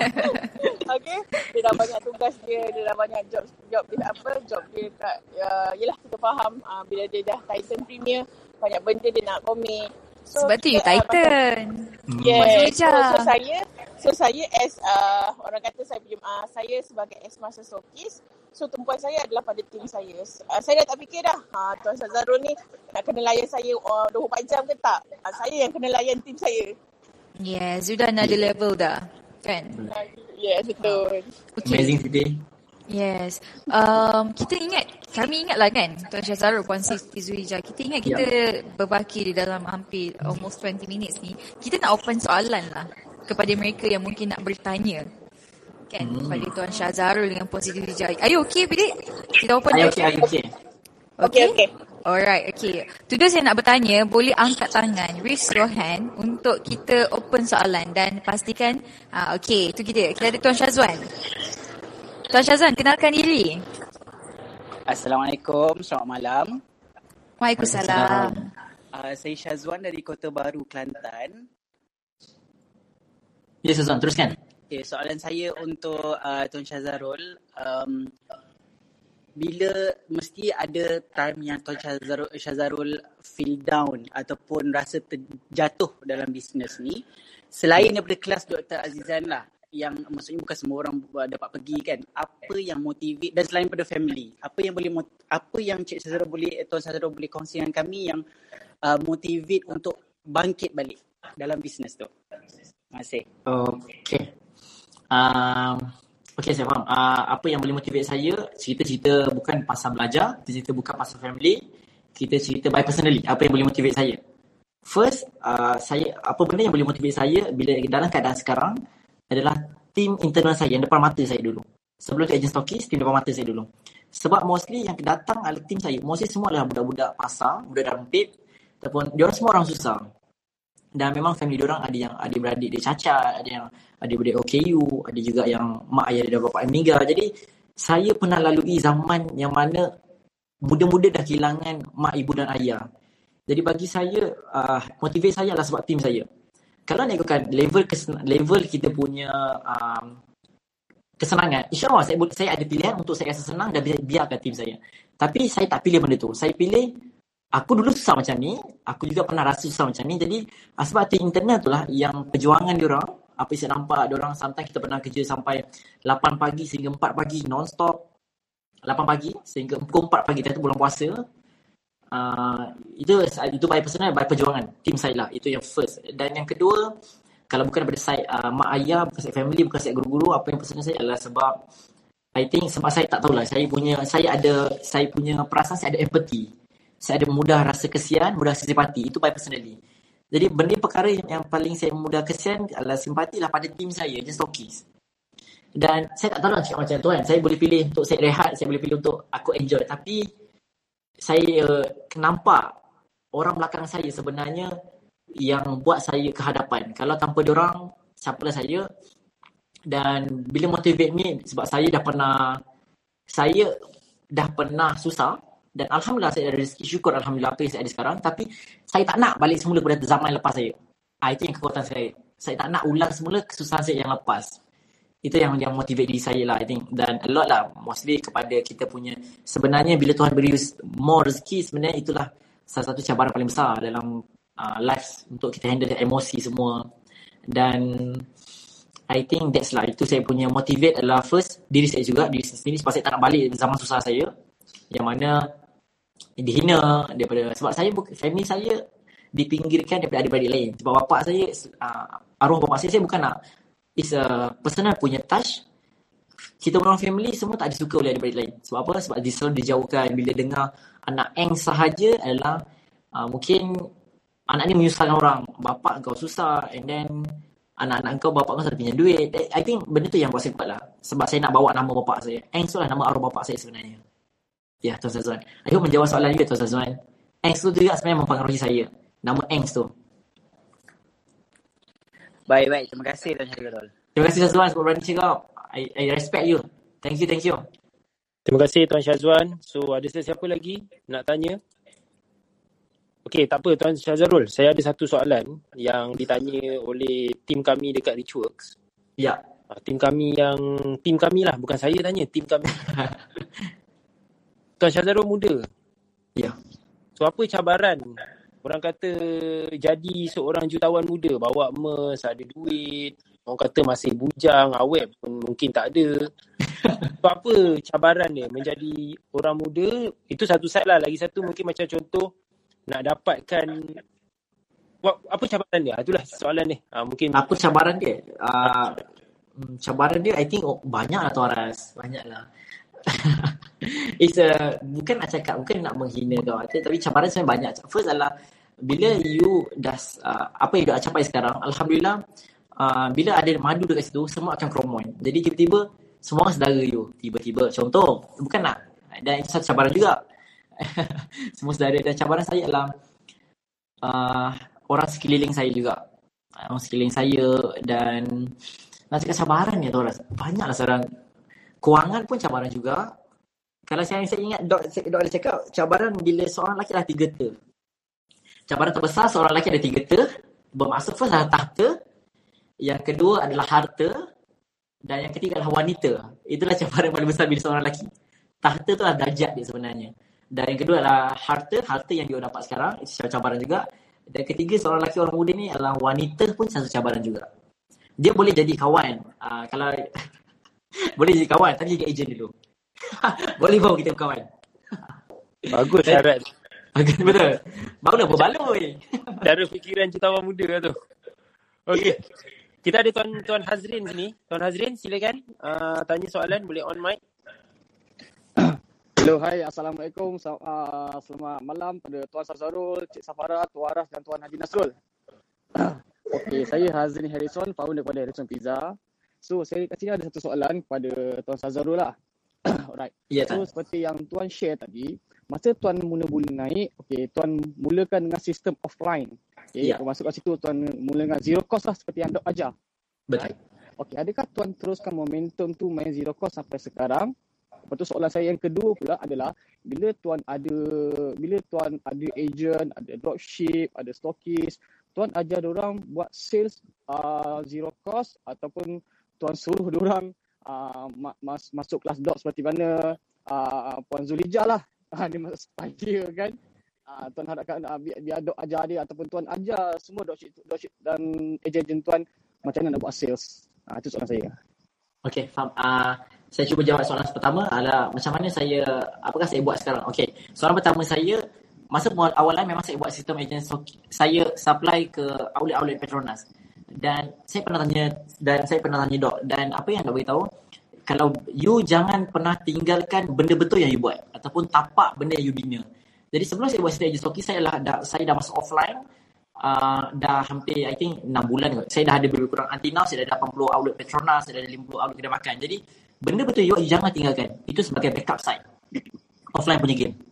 okay. Dia dah banyak tugas dia, dia dah banyak job job dia apa, job dia kat, uh, yelah kita faham uh, bila dia dah Titan Premier, banyak benda dia nak komik. So, Sebab tu you Titan. Uh, yes. So, so, saya, so saya as uh, orang kata saya uh, saya sebagai as master showcase, So tumpuan saya adalah pada tim saya. Uh, saya dah tak fikir dah. Ha, Tuan Syazarul ni nak kena layan saya uh, 24 jam ke tak? Uh, saya yang kena layan tim saya. Yes, sudah ada level dah. Kan? Yes, betul. Okay. Amazing today. Yes. Um, kita ingat, kami ingat lah kan, Tuan Syazarul, Puan Siti Zuhija, kita ingat kita yeah. berbaki di dalam hampir almost 20 minutes ni. Kita nak open soalan lah kepada mereka yang mungkin nak bertanya kan hmm. kepada Tuan Syazarul dengan positif Jai. Are you okay it? Kita open okay, okay, okay. Okay, okay. Alright, okay. Today saya nak bertanya, boleh angkat tangan, raise your hand untuk kita open soalan dan pastikan, ah, okay, itu kita. Kita ada Tuan Syazwan. Tuan Syazwan, kenalkan diri. Assalamualaikum, selamat malam. Waalaikumsalam. Uh, saya Syazwan dari Kota Baru, Kelantan. Ya, Syazwan, teruskan. Okay, soalan saya untuk uh, Tuan Syazarul. Um, bila mesti ada time yang Tuan Syazarul, Syazarul feel down ataupun rasa terjatuh dalam bisnes ni. Selain daripada kelas Dr. Azizan lah, yang maksudnya bukan semua orang dapat pergi kan. Apa yang motivate dan selain daripada family, apa yang boleh apa yang Cik Syazarul boleh Tuan Syazarul boleh kongsi dengan kami yang uh, motivate untuk bangkit balik dalam bisnes tu. Terima kasih. Okay. Um, okay, saya faham. Uh, apa yang boleh motivate saya, cerita-cerita bukan pasal belajar, cerita bukan pasal family, kita cerita by personally, apa yang boleh motivate saya. First, uh, saya apa benda yang boleh motivate saya bila dalam keadaan sekarang adalah tim internal saya yang depan mata saya dulu. Sebelum ke agent stockist, tim depan mata saya dulu. Sebab mostly yang datang adalah tim saya. Mostly semua adalah budak-budak pasar, budak dalam pit. Ataupun diorang semua orang susah. Dan memang family diorang ada yang adik-beradik dia cacat, ada yang ada beradik OKU, ada juga yang mak ayah dia bapa Amiga. Jadi saya pernah lalui zaman yang mana muda-muda dah kehilangan mak ibu dan ayah. Jadi bagi saya uh, motivate saya adalah sebab tim saya. Kalau nak ikutkan level kesen- level kita punya um, kesenangan, insyaAllah saya, saya ada pilihan untuk saya rasa senang dan biarkan tim saya. Tapi saya tak pilih benda tu. Saya pilih aku dulu susah macam ni, aku juga pernah rasa susah macam ni. Jadi sebab tim internal tu lah yang perjuangan dia orang. Apa saya nampak ada orang sometimes kita pernah kerja sampai 8 pagi sehingga 4 pagi non-stop. 8 pagi sehingga pukul 4 pagi itu bulan puasa. Uh, itu itu by personal by perjuangan tim saya lah. Itu yang first. Dan yang kedua kalau bukan daripada side uh, mak ayah bukan side family bukan side guru-guru apa yang personal saya adalah sebab I think sebab saya tak tahulah saya punya saya ada saya punya perasaan saya ada empathy saya ada mudah rasa kesian mudah rasa simpati itu by personally jadi benda perkara yang, yang paling saya mudah kesian adalah simpati lah pada tim saya, just Stokis. Dan saya tak tahu nak cakap macam tu kan. Saya boleh pilih untuk saya rehat, saya boleh pilih untuk aku enjoy. Tapi saya uh, nampak orang belakang saya sebenarnya yang buat saya kehadapan. Kalau tanpa diorang, siapalah saya. Dan bila motivate ni, sebab saya dah pernah, saya dah pernah susah dan Alhamdulillah saya ada rezeki syukur Alhamdulillah apa yang saya ada sekarang tapi saya tak nak balik semula kepada zaman lepas saya ha, itu yang kekuatan saya saya tak nak ulang semula kesusahan saya yang lepas itu yang yang motivate diri saya lah I think dan a lot lah mostly kepada kita punya sebenarnya bila Tuhan beri more rezeki sebenarnya itulah salah satu cabaran paling besar dalam uh, life untuk kita handle emosi semua dan I think that's lah. Itu saya punya motivate adalah first diri saya juga. Diri saya sendiri sebab saya tak nak balik zaman susah saya. Yang mana dihina daripada sebab saya family saya dipinggirkan daripada adik-beradik lain. Sebab bapak saya uh, arwah bapak saya saya bukan nak is a personal punya touch. Kita orang family semua tak disuka oleh adik-beradik lain. Sebab apa? Sebab dia selalu dijauhkan bila dengar anak Eng sahaja adalah uh, mungkin anak ni menyusahkan orang. Bapak kau susah and then anak-anak kau bapak kau selalu pinjam duit. I think benda tu yang buat saya kuat lah. Sebab saya nak bawa nama bapak saya. Eng tu lah nama arwah bapak saya sebenarnya. Ya, Tuan Sazwan. I hope menjawab soalan juga Tuan Sazwan. Angst tu juga sebenarnya mempengaruhi saya. Nama Angst tu. Baik, baik. Terima kasih Tuan Syarul. Terima kasih Sazwan sebab berani cakap. I, I respect you. Thank you, thank you. Terima kasih Tuan Syazwan. So ada sesiapa lagi nak tanya? Okey, tak apa Tuan Syazarul. Saya ada satu soalan yang ditanya oleh tim kami dekat Richworks. Ya. Uh, tim kami yang tim kami lah bukan saya tanya tim kami Tuan Syazarul muda Ya. so apa cabaran orang kata jadi seorang jutawan muda bawa mes ada duit orang kata masih bujang awet pun mungkin tak ada so apa cabaran dia menjadi orang muda itu satu side lah lagi satu mungkin macam contoh nak dapatkan apa cabaran dia itulah soalan ni ha, mungkin Apa cabaran dia? Uh, cabaran dia I think oh, banyak lah Tuan Ras. Banyak lah. It's a, bukan nak cakap, bukan nak menghina kau. Tapi cabaran sebenarnya banyak. First adalah bila you dah, uh, apa yang dah capai sekarang, Alhamdulillah, uh, bila ada madu dekat situ, semua akan kromon. Jadi tiba-tiba, semua orang saudara you. Tiba-tiba, contoh, bukan nak. Dan itu satu cabaran juga. semua saudara. Dan cabaran saya adalah uh, orang sekeliling saya juga. Orang sekeliling saya dan nak cakap cabaran ni tu Banyaklah seorang Kewangan pun cabaran juga. Kalau saya, saya ingat dok, dok ada cakap cabaran bila seorang lelaki ada tiga ter. Cabaran terbesar seorang lelaki ada tiga ter. Bermaksud first adalah tahta. Yang kedua adalah harta. Dan yang ketiga adalah wanita. Itulah cabaran paling besar bila seorang lelaki. Tahta tu adalah darjat dia sebenarnya. Dan yang kedua adalah harta. Harta yang dia dapat sekarang. Itu cabaran juga. Dan ketiga seorang lelaki orang muda ni adalah wanita pun satu cabaran juga. Dia boleh jadi kawan. Uh, kalau boleh jadi kawan tapi jadi ejen dulu. boleh bawa kita kawan. bagus syarat Betul. Barulah berbaloi. Cara fikiran jutawan muda lah tu. Okey. Kita ada Tuan Tuan Hazrin sini. Tuan Hazrin silakan uh, tanya soalan boleh on mic. Hello, hai. Assalamualaikum. Uh, selamat malam pada Tuan Sazarul, Cik Safara, Tuan Aras dan Tuan Haji Nasrul. Okey, saya Hazrin Harrison, founder daripada Harrison Pizza. So, saya kat sini ada satu soalan kepada Tuan Sazarul lah. Alright. Ya, so, seperti yang Tuan share tadi, masa Tuan mula-mula naik, okey, Tuan mulakan dengan sistem offline. Okay, Ya. Masuk kat situ, Tuan mula dengan zero cost lah seperti yang Dok ajar. Betul. Okey, adakah Tuan teruskan momentum tu main zero cost sampai sekarang? Lepas tu soalan saya yang kedua pula adalah bila tuan ada bila tuan ada agent, ada dropship, ada stockist, tuan ajar orang buat sales uh, zero cost ataupun tuan suruh orang uh, mas, masuk kelas dot seperti mana uh, Puan Zulija lah. Uh, dia masuk supplier kan. Uh, tuan harapkan uh, biar, biar dok ajar dia ataupun tuan ajar semua dropship, dropship dan agent tuan macam mana nak buat sales. Uh, itu soalan saya. Okey, faham. Uh, saya cuba jawab soalan pertama adalah macam mana saya, apakah saya buat sekarang. Okey, soalan pertama saya, masa awalan memang saya buat sistem agent so, saya supply ke outlet-outlet Petronas. Dan saya pernah tanya, dan saya pernah tanya dok, dan apa yang nak beritahu, kalau you jangan pernah tinggalkan benda betul yang you buat ataupun tapak benda yang you bina. Jadi sebelum saya buat agent stocking, saya, lah, dah, saya dah masuk offline, uh, dah hampir I think 6 bulan kot. Saya dah ada lebih kurang anti now, saya dah ada 80 outlet Petronas, saya dah ada 50 outlet kedai makan. Jadi benda betul you jangan tinggalkan. Itu sebagai backup site. Offline punya game.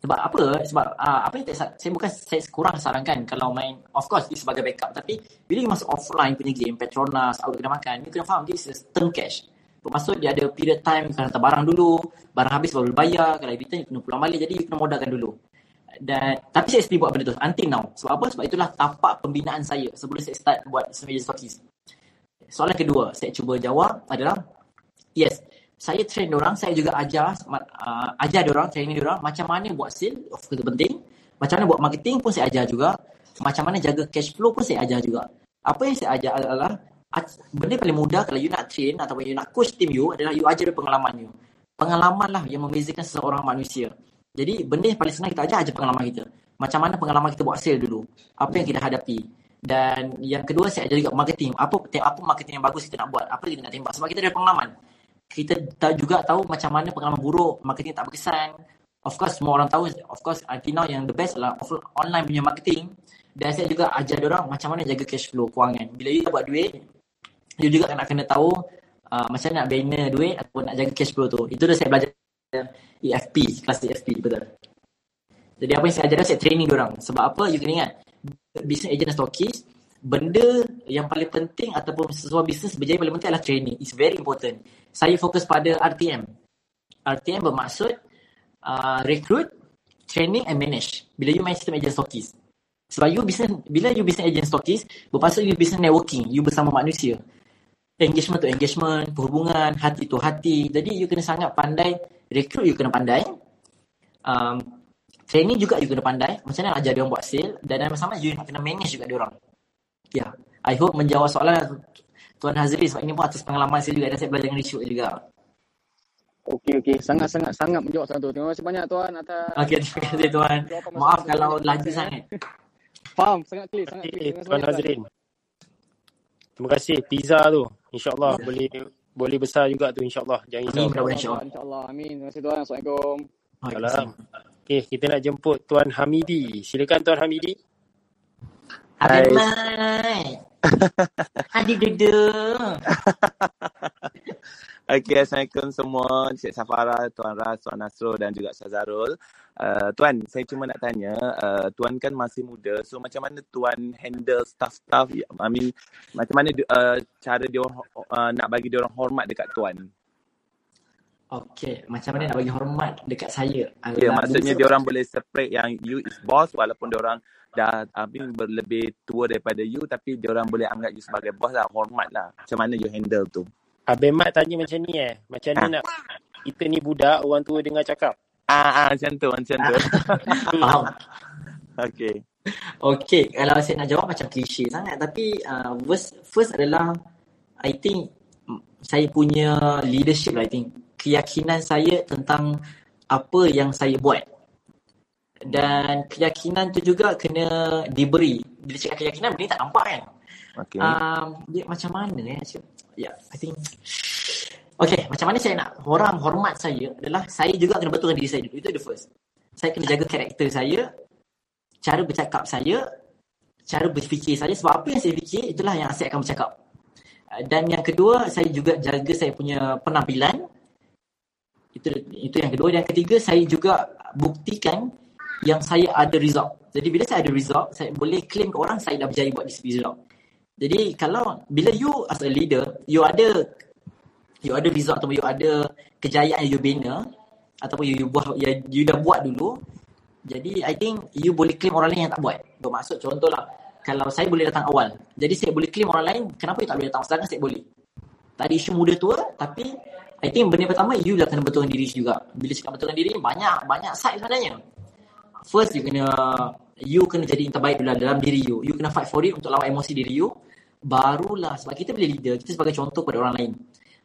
Sebab apa? Sebab uh, apa yang tak, saya bukan saya kurang sarankan kalau main of course itu sebagai backup tapi bila you masuk offline punya game Petronas, outlet kedai makan, you kena faham this is term cash. Bermaksud dia ada period time you kena hantar barang dulu, barang habis baru bayar, kalau return you kena pulang balik jadi you kena modalkan dulu. Dan tapi saya still buat benda tu until now. Sebab apa? Sebab itulah tapak pembinaan saya sebelum saya start buat semeja stokis. Soalan kedua, saya cuba jawab adalah yes, saya train orang, saya juga ajar uh, ajar orang, training orang macam mana buat sale, of course penting. Macam mana buat marketing pun saya ajar juga. Macam mana jaga cash flow pun saya ajar juga. Apa yang saya ajar adalah Benda paling mudah kalau you nak train ataupun you nak coach team you adalah you ajar pengalaman you. Pengalaman lah yang membezakan seseorang manusia. Jadi benda yang paling senang kita ajar aja pengalaman kita. Macam mana pengalaman kita buat sale dulu. Apa yang kita hadapi. Dan yang kedua saya ajar juga marketing. Apa apa marketing yang bagus kita nak buat. Apa kita nak tembak. Sebab kita ada pengalaman. Kita tahu juga tahu macam mana pengalaman buruk. Marketing tak berkesan. Of course semua orang tahu. Of course until now yang the best adalah online punya marketing. Dan saya juga ajar orang macam mana jaga cash flow kewangan. Bila you buat duit. You juga nak kena tahu uh, macam nak bina duit ataupun nak jaga cash flow tu. Itu dah saya belajar EFP, kelas EFP, betul. Jadi apa yang saya ajar saya training orang. Sebab apa? You kena ingat, business agent dan stockist, benda yang paling penting ataupun sesuatu bisnes berjaya paling penting adalah training. It's very important. Saya fokus pada RTM. RTM bermaksud uh, recruit, training and manage. Bila you main sistem agent stockist. Sebab you business, bila you business agent stockist, bermaksud you business networking. You bersama manusia engagement to engagement, perhubungan, hati to hati. Jadi you kena sangat pandai, recruit you kena pandai. Um, training juga you kena pandai. Macam mana ajar dia orang buat sale dan dalam sama you kena manage juga dia orang. Ya, yeah. I hope menjawab soalan Tuan Hazri sebab ini pun atas pengalaman saya juga dan saya belajar dengan Rishuk juga. Okey okey, sangat-sangat sangat menjawab satu. Terima kasih banyak tuan atas Okey, terima kasih tuan. Maaf kalau laju sangat. Faham, sangat clear, sangat clear. Okay, Tuan Hazrin. Terima kasih pizza tu. InsyaAllah ya. boleh boleh besar juga tu insyaAllah. Jangan risau. Amin. InsyaAllah. InsyaAllah. Amin. Terima kasih Tuan. Assalamualaikum. Salam. Okay, kita nak jemput Tuan Hamidi. Silakan Tuan Hamidi. Hai. Adik duduk. Okay, Assalamualaikum semua. Cik Safara, Tuan Ras, Tuan Nasrul dan juga Syazarul. Uh, Tuan, saya cuma nak tanya, uh, Tuan kan masih muda, so macam mana Tuan handle staff-staff, I mean, macam mana uh, cara dia uh, nak bagi dia orang hormat dekat Tuan? Okay, macam mana nak bagi hormat dekat saya? Ya, yeah, maksudnya dia orang boleh separate yang you is boss walaupun dia orang dah I mean, berlebih tua daripada you tapi dia orang boleh anggap you sebagai boss lah, hormat lah. Macam mana you handle tu? Abang Mat tanya macam ni eh. Macam ni ha. nak kita ni budak, orang tua dengar cakap. Ah, ah macam tu, macam tu. Faham. okay. Okay, kalau saya nak jawab macam klise sangat. Tapi uh, first, first adalah, I think, saya punya leadership lah, I think. Keyakinan saya tentang apa yang saya buat. Dan keyakinan tu juga kena diberi. Bila cakap keyakinan, benda ni tak nampak kan? Okay. Um, dia macam mana eh? yeah, I think Okay, macam mana saya nak orang hormat saya adalah saya juga kena betulkan diri saya dulu. Itu the first. Saya kena jaga karakter saya, cara bercakap saya, cara berfikir saya. Sebab apa yang saya fikir, itulah yang saya akan bercakap. Dan yang kedua, saya juga jaga saya punya penampilan. Itu itu yang kedua. Dan yang ketiga, saya juga buktikan yang saya ada result. Jadi bila saya ada result, saya boleh claim ke orang saya dah berjaya buat this result. Jadi kalau bila you as a leader, you ada you ada result atau you ada kejayaan yang you bina ataupun you, you buat you, you dah buat dulu. Jadi I think you boleh claim orang lain yang tak buat. Bermaksud contohlah kalau saya boleh datang awal. Jadi saya boleh claim orang lain kenapa you tak boleh datang sedangkan saya boleh. Tadi isu muda tua tapi I think benda pertama you dah kena betulkan diri juga. Bila cakap betulkan diri banyak banyak side sebenarnya. First you kena you kena jadi yang terbaik dalam, dalam diri you. You kena fight for it untuk lawan emosi diri you. Barulah sebab kita boleh leader kita sebagai contoh kepada orang lain.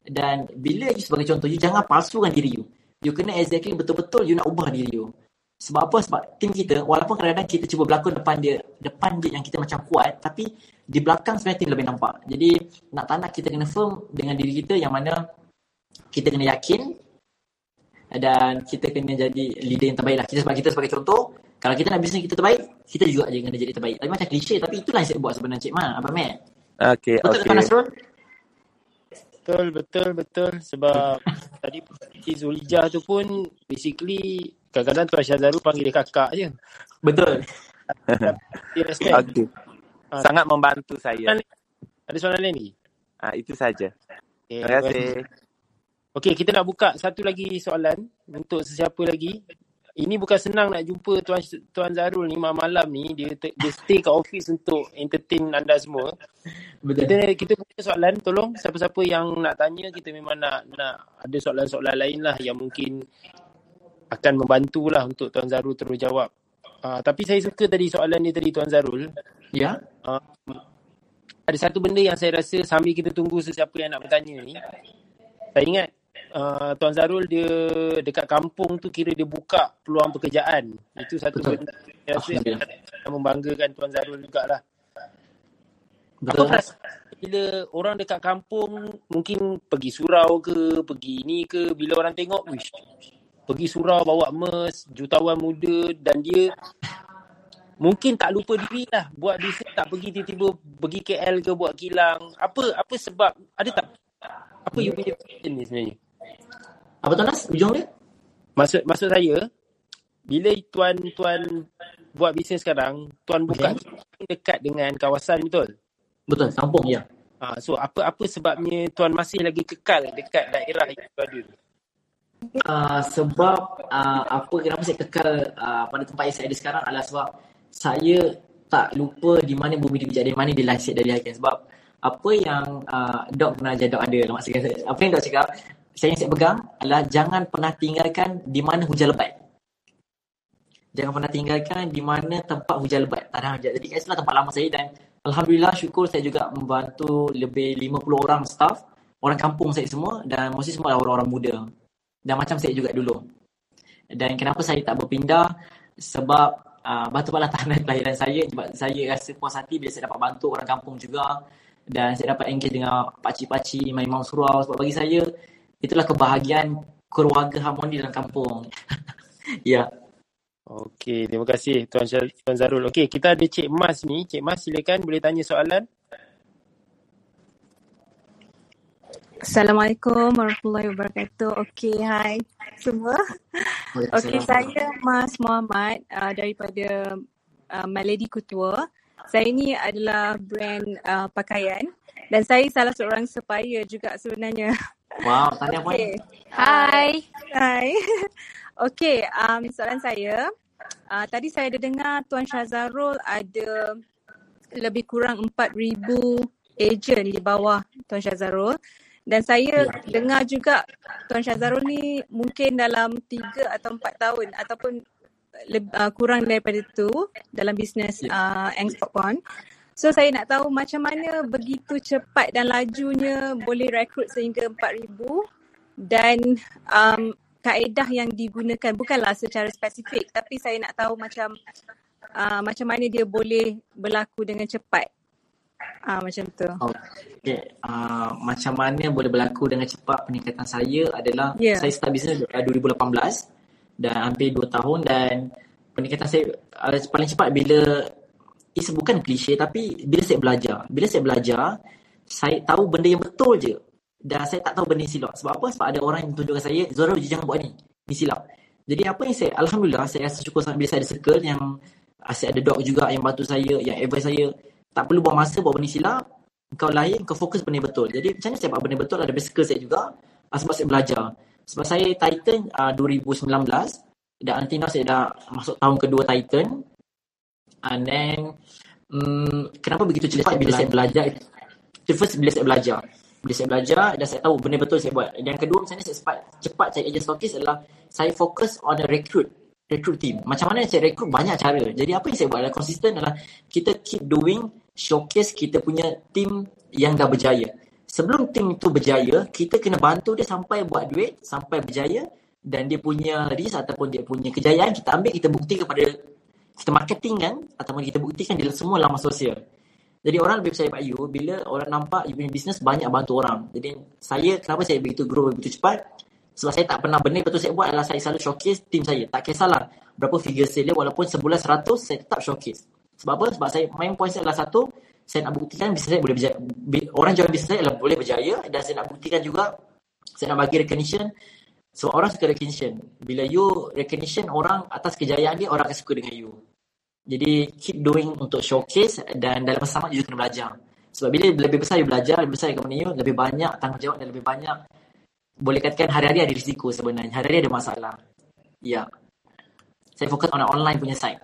Dan bila you sebagai contoh you jangan palsukan diri you. You kena exactly betul-betul you nak ubah diri you. Sebab apa? Sebab tim kita walaupun kadang-kadang kita cuba berlakon depan dia depan dia yang kita macam kuat tapi di belakang sebenarnya tim lebih nampak. Jadi nak tak nak kita kena firm dengan diri kita yang mana kita kena yakin dan kita kena jadi leader yang terbaik lah kita sebab kita sebagai contoh kalau kita nak bisnes kita terbaik kita juga jangan kena jadi terbaik tapi macam klise tapi itulah yang saya buat sebenarnya Cik Ma Abang Matt Okay, betul okay. Betul Nasrul? Betul, betul, betul. Sebab tadi Cik Zulijah tu pun basically kadang-kadang Tuan Syazarul panggil dia kakak je. Betul. Okay. Ha, Sangat membantu saya. Ada soalan lain ni? Ha, itu saja. Okay, Terima kasih. Okey, kita nak buka satu lagi soalan untuk sesiapa lagi ini bukan senang nak jumpa Tuan Tuan Zarul ni malam-malam ni dia dia stay kat office untuk entertain anda semua. Betul. Kita kita punya soalan tolong siapa-siapa yang nak tanya kita memang nak nak ada soalan-soalan lain lah yang mungkin akan membantulah untuk Tuan Zarul terus jawab. Uh, tapi saya suka tadi soalan ni tadi Tuan Zarul. Ya. Uh, ada satu benda yang saya rasa sambil kita tunggu sesiapa yang nak bertanya ni. Saya ingat uh, Tuan Zarul dia dekat kampung tu kira dia buka peluang pekerjaan. Itu satu Betul. benda saya yang membanggakan Tuan Zarul jugalah. Apa Betul. perasaan bila orang dekat kampung mungkin pergi surau ke, pergi ni ke, bila orang tengok, wish, pergi surau bawa mes, jutawan muda dan dia mungkin tak lupa diri lah buat bisnes tak pergi tiba-tiba pergi KL ke buat kilang. Apa apa sebab, ada tak? Apa you punya ni sebenarnya? Apa Tuan Nas? Ujung dia? Maksud maksud saya, bila tuan tuan buat bisnes sekarang, tuan buka Okay. dekat dengan kawasan betul? Betul, kampung ya. Ha, so apa apa sebabnya tuan masih lagi kekal dekat daerah yang tu ada? Uh, sebab uh, apa kenapa saya kekal uh, pada tempat yang saya ada sekarang adalah sebab saya tak lupa di mana bumi dia di mana dia lahir dari akhir sebab apa yang uh, Dok pernah ajar Dok ada dalam masa saya, apa yang Dok cakap saya yang saya pegang adalah jangan pernah tinggalkan di mana hujan lebat. Jangan pernah tinggalkan di mana tempat hujan lebat. Tanah hujan jadi kat situlah tempat lama saya dan Alhamdulillah syukur saya juga membantu lebih 50 orang staff orang kampung saya semua dan mostly semua adalah orang-orang muda. Dan macam saya juga dulu. Dan kenapa saya tak berpindah? Sebab uh, batu balah tanah kelahiran saya. Sebab saya rasa puas hati bila saya dapat bantu orang kampung juga. Dan saya dapat engage dengan pakcik-pakcik, imam-imam surau. Sebab bagi saya itulah kebahagiaan keluarga harmoni dalam kampung. ya. Okey, terima kasih Tuan, Syar- Tuan Zarul. Okey, kita ada Cik Mas ni. Cik Mas silakan boleh tanya soalan. Assalamualaikum warahmatullahi wabarakatuh. Okey, hai semua. Okey, saya Mas Muhammad uh, daripada uh, Melody Kutua. Saya ni adalah brand uh, pakaian dan saya salah seorang supplier juga sebenarnya. Wow, tanya apa? Okey. Hai. Hai. Okey, um, soalan saya. Uh, tadi saya ada dengar Tuan Syazarul ada lebih kurang 4,000 ejen di bawah Tuan Syazarul. Dan saya Ya. dengar juga Tuan Syazarul ni mungkin dalam 3 atau 4 tahun ataupun leb, uh, kurang daripada itu dalam bisnes Ya. uh, Angs Popcorn. So saya nak tahu macam mana begitu cepat dan lajunya boleh rekrut sehingga 4,000 dan um, kaedah yang digunakan bukanlah secara spesifik tapi saya nak tahu macam uh, macam mana dia boleh berlaku dengan cepat. Ah uh, macam tu. Okay. Uh, macam mana boleh berlaku dengan cepat peningkatan saya adalah Ya. saya start bisnes uh, 2018 dan hampir 2 tahun dan peningkatan saya uh, paling cepat bila is bukan klise tapi bila saya belajar. Bila saya belajar, saya tahu benda yang betul je. Dan saya tak tahu benda yang silap. Sebab apa? Sebab ada orang yang tunjukkan saya, Zora jangan buat ni. Ni silap. Jadi apa yang saya, Alhamdulillah saya rasa syukur sangat bila saya ada circle yang uh, saya ada dok juga yang bantu saya, yang advise saya. Tak perlu buang masa buat benda silap. Kau lahir, kau fokus benda betul. Jadi macam mana saya buat benda betul ada circle saya juga. Uh, sebab saya belajar. Sebab saya Titan uh, 2019 dan nanti saya dah masuk tahun kedua Titan. And then um, kenapa begitu cepat bila saya belajar? The first bila saya belajar. Bila saya belajar dan saya tahu benda betul saya buat. Yang kedua mana saya cepat, cepat cari agent stokis adalah saya fokus on the recruit recruit team. Macam mana saya recruit banyak cara. Jadi apa yang saya buat adalah konsisten adalah kita keep doing showcase kita punya team yang dah berjaya. Sebelum team itu berjaya, kita kena bantu dia sampai buat duit, sampai berjaya dan dia punya risk ataupun dia punya kejayaan kita ambil, kita bukti kepada kita marketing kan ataupun kita buktikan di semua laman sosial. Jadi orang lebih percaya pada you bila orang nampak you punya business banyak bantu orang. Jadi saya kenapa saya begitu grow begitu cepat? Sebab saya tak pernah benda betul saya buat adalah saya selalu showcase team saya. Tak kisahlah berapa figure sale walaupun sebulan 100 saya tetap showcase. Sebab apa? Sebab saya main point saya adalah satu saya nak buktikan bisnes saya boleh berjaya. Orang join bisnes saya adalah boleh berjaya dan saya nak buktikan juga saya nak bagi recognition sebab orang suka recognition. Bila you recognition orang atas kejayaan dia orang akan suka dengan you. Jadi keep doing untuk showcase dan dalam masa sama you kena belajar. Sebab bila lebih besar you belajar, lebih besar company you, lebih banyak tanggungjawab dan lebih banyak boleh katakan hari-hari ada risiko sebenarnya. Hari-hari ada masalah. Ya. Saya fokus on online punya site.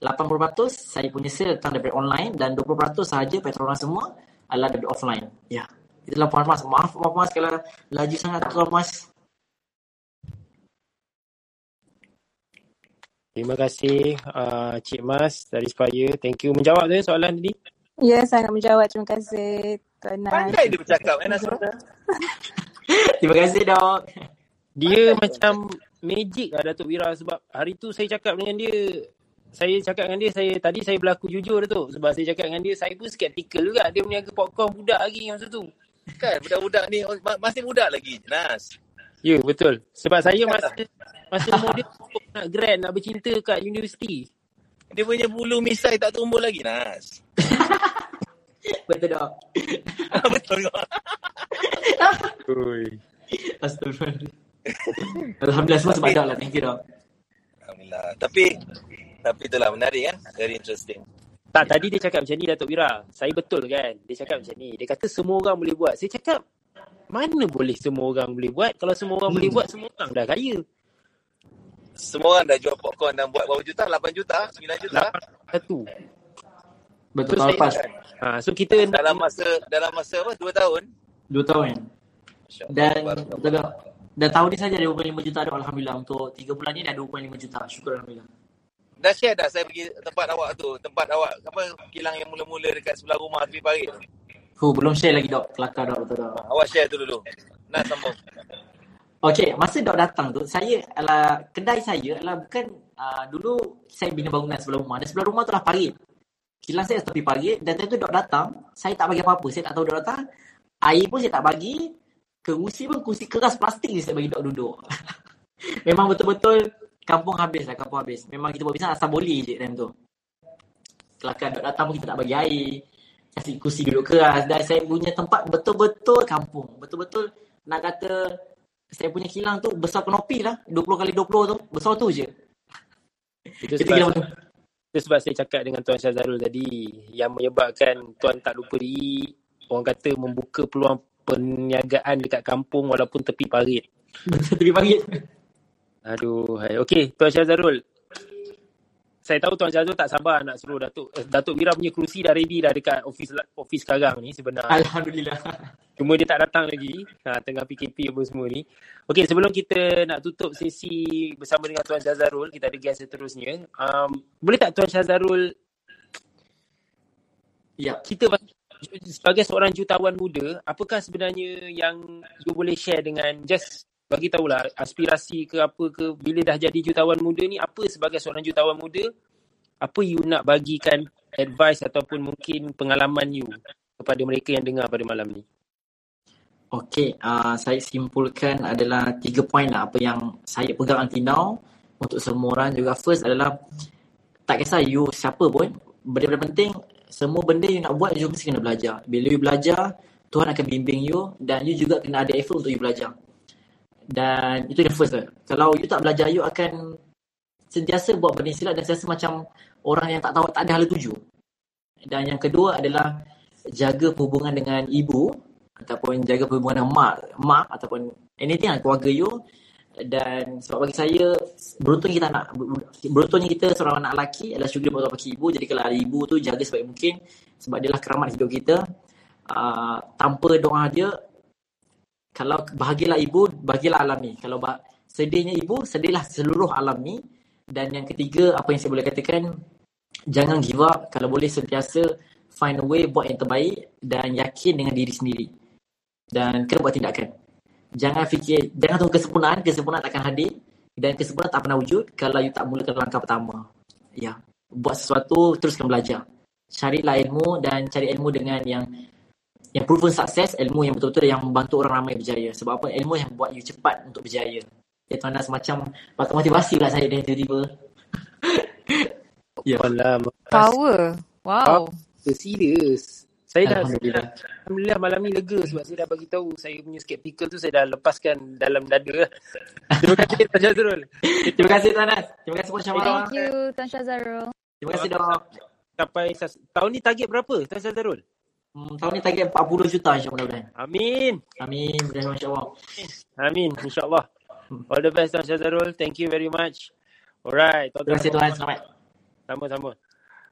80% saya punya sale datang daripada online dan 20% sahaja petrolan semua adalah daripada offline. Ya. Itulah Puan Mas. Maaf Puan Mas kalau laju sangat Puan Mas. Terima kasih uh, Cik Mas dari Spire. Thank you. Menjawab tu soalan tadi. Ya, sangat menjawab. Terima kasih Tuan Nas. Pandai dia bercakap, eh, Nasrul. Terima kasih dok. Dia macam magic lah Datuk Wira sebab hari tu saya cakap dengan dia saya cakap dengan dia saya tadi saya berlaku jujur tu sebab saya cakap dengan dia saya pun skeptikal juga dia berniaga popcorn budak lagi masa tu. Kan budak-budak ni ma- masih budak lagi, Nas. Ya betul. Sebab saya masa masa umur dia nak grad nak bercinta kat universiti. Dia punya bulu misai tak tumbuh lagi, Nas. Betul dok. Betul kau. Oi. Astagfirullah. Alhamdulillah semua sebab lah. Thank you dok. Alhamdulillah. Tapi tapi itulah menarik kan? Very interesting. Tak, tadi dia cakap macam ni Datuk Wira. Saya betul kan. Dia cakap macam ni. Dia kata semua orang boleh buat. Saya cakap, mana boleh semua orang boleh buat? Kalau semua orang boleh buat, semua orang dah kaya. Semua orang dah jual popcorn dan buat berapa juta? 8 juta? 9 juta? Satu. Betul So, tahun lepas. Ha, so kita Dalam masa dalam masa apa? 2 tahun? Dua tahun. Masya Allah. Dan betul dok. Dan tahun ni saja ada 2.5 juta dok Alhamdulillah. Untuk 3 bulan ni dah 2.5 juta. Syukur Alhamdulillah. Dah share dah saya pergi tempat awak tu. Tempat awak apa kilang yang mula-mula dekat sebelah rumah tepi parit Huh, belum share lagi dok. Kelakar dok. Betul dok. Awak share tu dulu. Nak sambung. Okey, masa dok datang tu, saya adalah kedai saya adalah bukan uh, dulu saya bina bangunan sebelah rumah. Dan sebelah rumah tu lah parit. Kilang saya tepi parit dan time tu dok datang, saya tak bagi apa-apa. Saya tak tahu dok datang. Air pun saya tak bagi. Kerusi pun kursi keras plastik je saya bagi dok duduk. Memang betul-betul kampung habis lah, kampung habis. Memang kita buat bisnes asal boleh je time tu. Kelakar dok datang pun kita tak bagi air. Kasih kursi duduk keras. Dan saya punya tempat betul-betul kampung. Betul-betul nak kata saya punya kilang tu besar kenopi lah. 20 kali 20 tu. Besar tu je. Itu Kita sebab, kilang tu. itu sebab saya cakap dengan Tuan Syazarul tadi yang menyebabkan Tuan tak lupa diri orang kata membuka peluang perniagaan dekat kampung walaupun tepi parit. Tepi parit. Aduh, hai. Okey, Tuan Syazarul. Saya tahu Tuan Syazarul tak sabar nak suruh Datuk eh, Datuk Wira punya kerusi dah ready dah dekat office office sekarang ni sebenarnya. Alhamdulillah. Cuma dia tak datang lagi. Ha, tengah PKP apa semua ni. Okey, sebelum kita nak tutup sesi bersama dengan Tuan Syazarul, kita ada guest seterusnya. Um, boleh tak Tuan Syazarul Ya. kita sebagai seorang jutawan muda, apakah sebenarnya yang you boleh share dengan just bagi tahulah aspirasi ke apa ke bila dah jadi jutawan muda ni apa sebagai seorang jutawan muda apa you nak bagikan advice ataupun mungkin pengalaman you kepada mereka yang dengar pada malam ni. Okey, uh, saya simpulkan adalah tiga poin lah apa yang saya pegang until now untuk semua orang juga. First adalah tak kisah you siapa pun, benda-benda penting semua benda you nak buat you mesti kena belajar. Bila you belajar, Tuhan akan bimbing you dan you juga kena ada effort untuk you belajar. Dan itu yang first lah. Kalau you tak belajar, you akan sentiasa buat benda silap dan sentiasa macam orang yang tak tahu, tak ada hala tuju. Dan yang kedua adalah jaga hubungan dengan ibu ataupun jaga hubungan dengan mak, mak ataupun anything lah keluarga you dan sebab bagi saya beruntung kita nak beruntungnya kita seorang anak lelaki adalah syukur buat bagi ibu jadi kalau ibu tu jaga sebaik mungkin sebab dia lah keramat hidup kita uh, tanpa doa dia kalau bahagialah ibu bahagialah alami. Kalau bah- sedihnya ibu sedihlah seluruh alami. Dan yang ketiga apa yang saya boleh katakan jangan give up. Kalau boleh sentiasa find a way buat yang terbaik dan yakin dengan diri sendiri. Dan kena buat tindakan. Jangan fikir jangan tunggu kesempurnaan kesempurnaan takkan hadir. Dan kesempurnaan tak pernah wujud kalau you tak mulakan langkah pertama. Ya buat sesuatu teruskan belajar. Carilah ilmu dan cari ilmu dengan yang yang proven sukses ilmu yang betul-betul yang membantu orang ramai berjaya sebab apa ilmu yang buat you cepat untuk berjaya ya tuan Nas macam pakai motivasi pula saya dari tiba-tiba ya Alah, Power. Wow. Apa serius. Saya dah Alhamdulillah. Alhamdulillah malam ni lega sebab saya dah bagi tahu saya punya skeptical tu saya dah lepaskan dalam dada. Terima kasih Tuan Syazrul. terima kasih tuan Nas terima kasih Puan Syamara Thank you, Tuan Syazarul. terima kasih dok Sampai tahun ni target berapa Tuan Syazrul? Hmm, tahun ni target 40 juta insyaAllah mudah-mudahan Amin. amin mudah-mudahan insyaAllah Amin insyaAllah. All the best Tuan Syazrul. Thank you very much. Alright. terima kasih tuan selamat Sama-sama.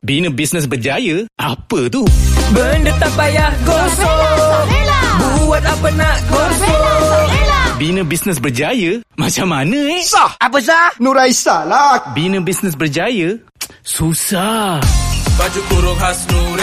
Bina bisnes berjaya? Apa tu? Benda tak payah gosok Buat apa nak gosok Bina bisnes berjaya? Macam mana eh? Sah Apa sah? Nuraisa lah. Bina bisnes berjaya? Susah. Baju kurung khas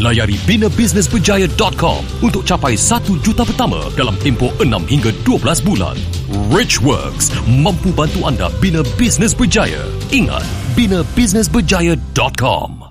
Layari binabusinessberjaya.com untuk capai 1 juta pertama dalam tempoh 6 hingga 12 bulan. Rich Works mampu bantu anda bina bisnes berjaya. Ingat, binabusinessberjaya.com.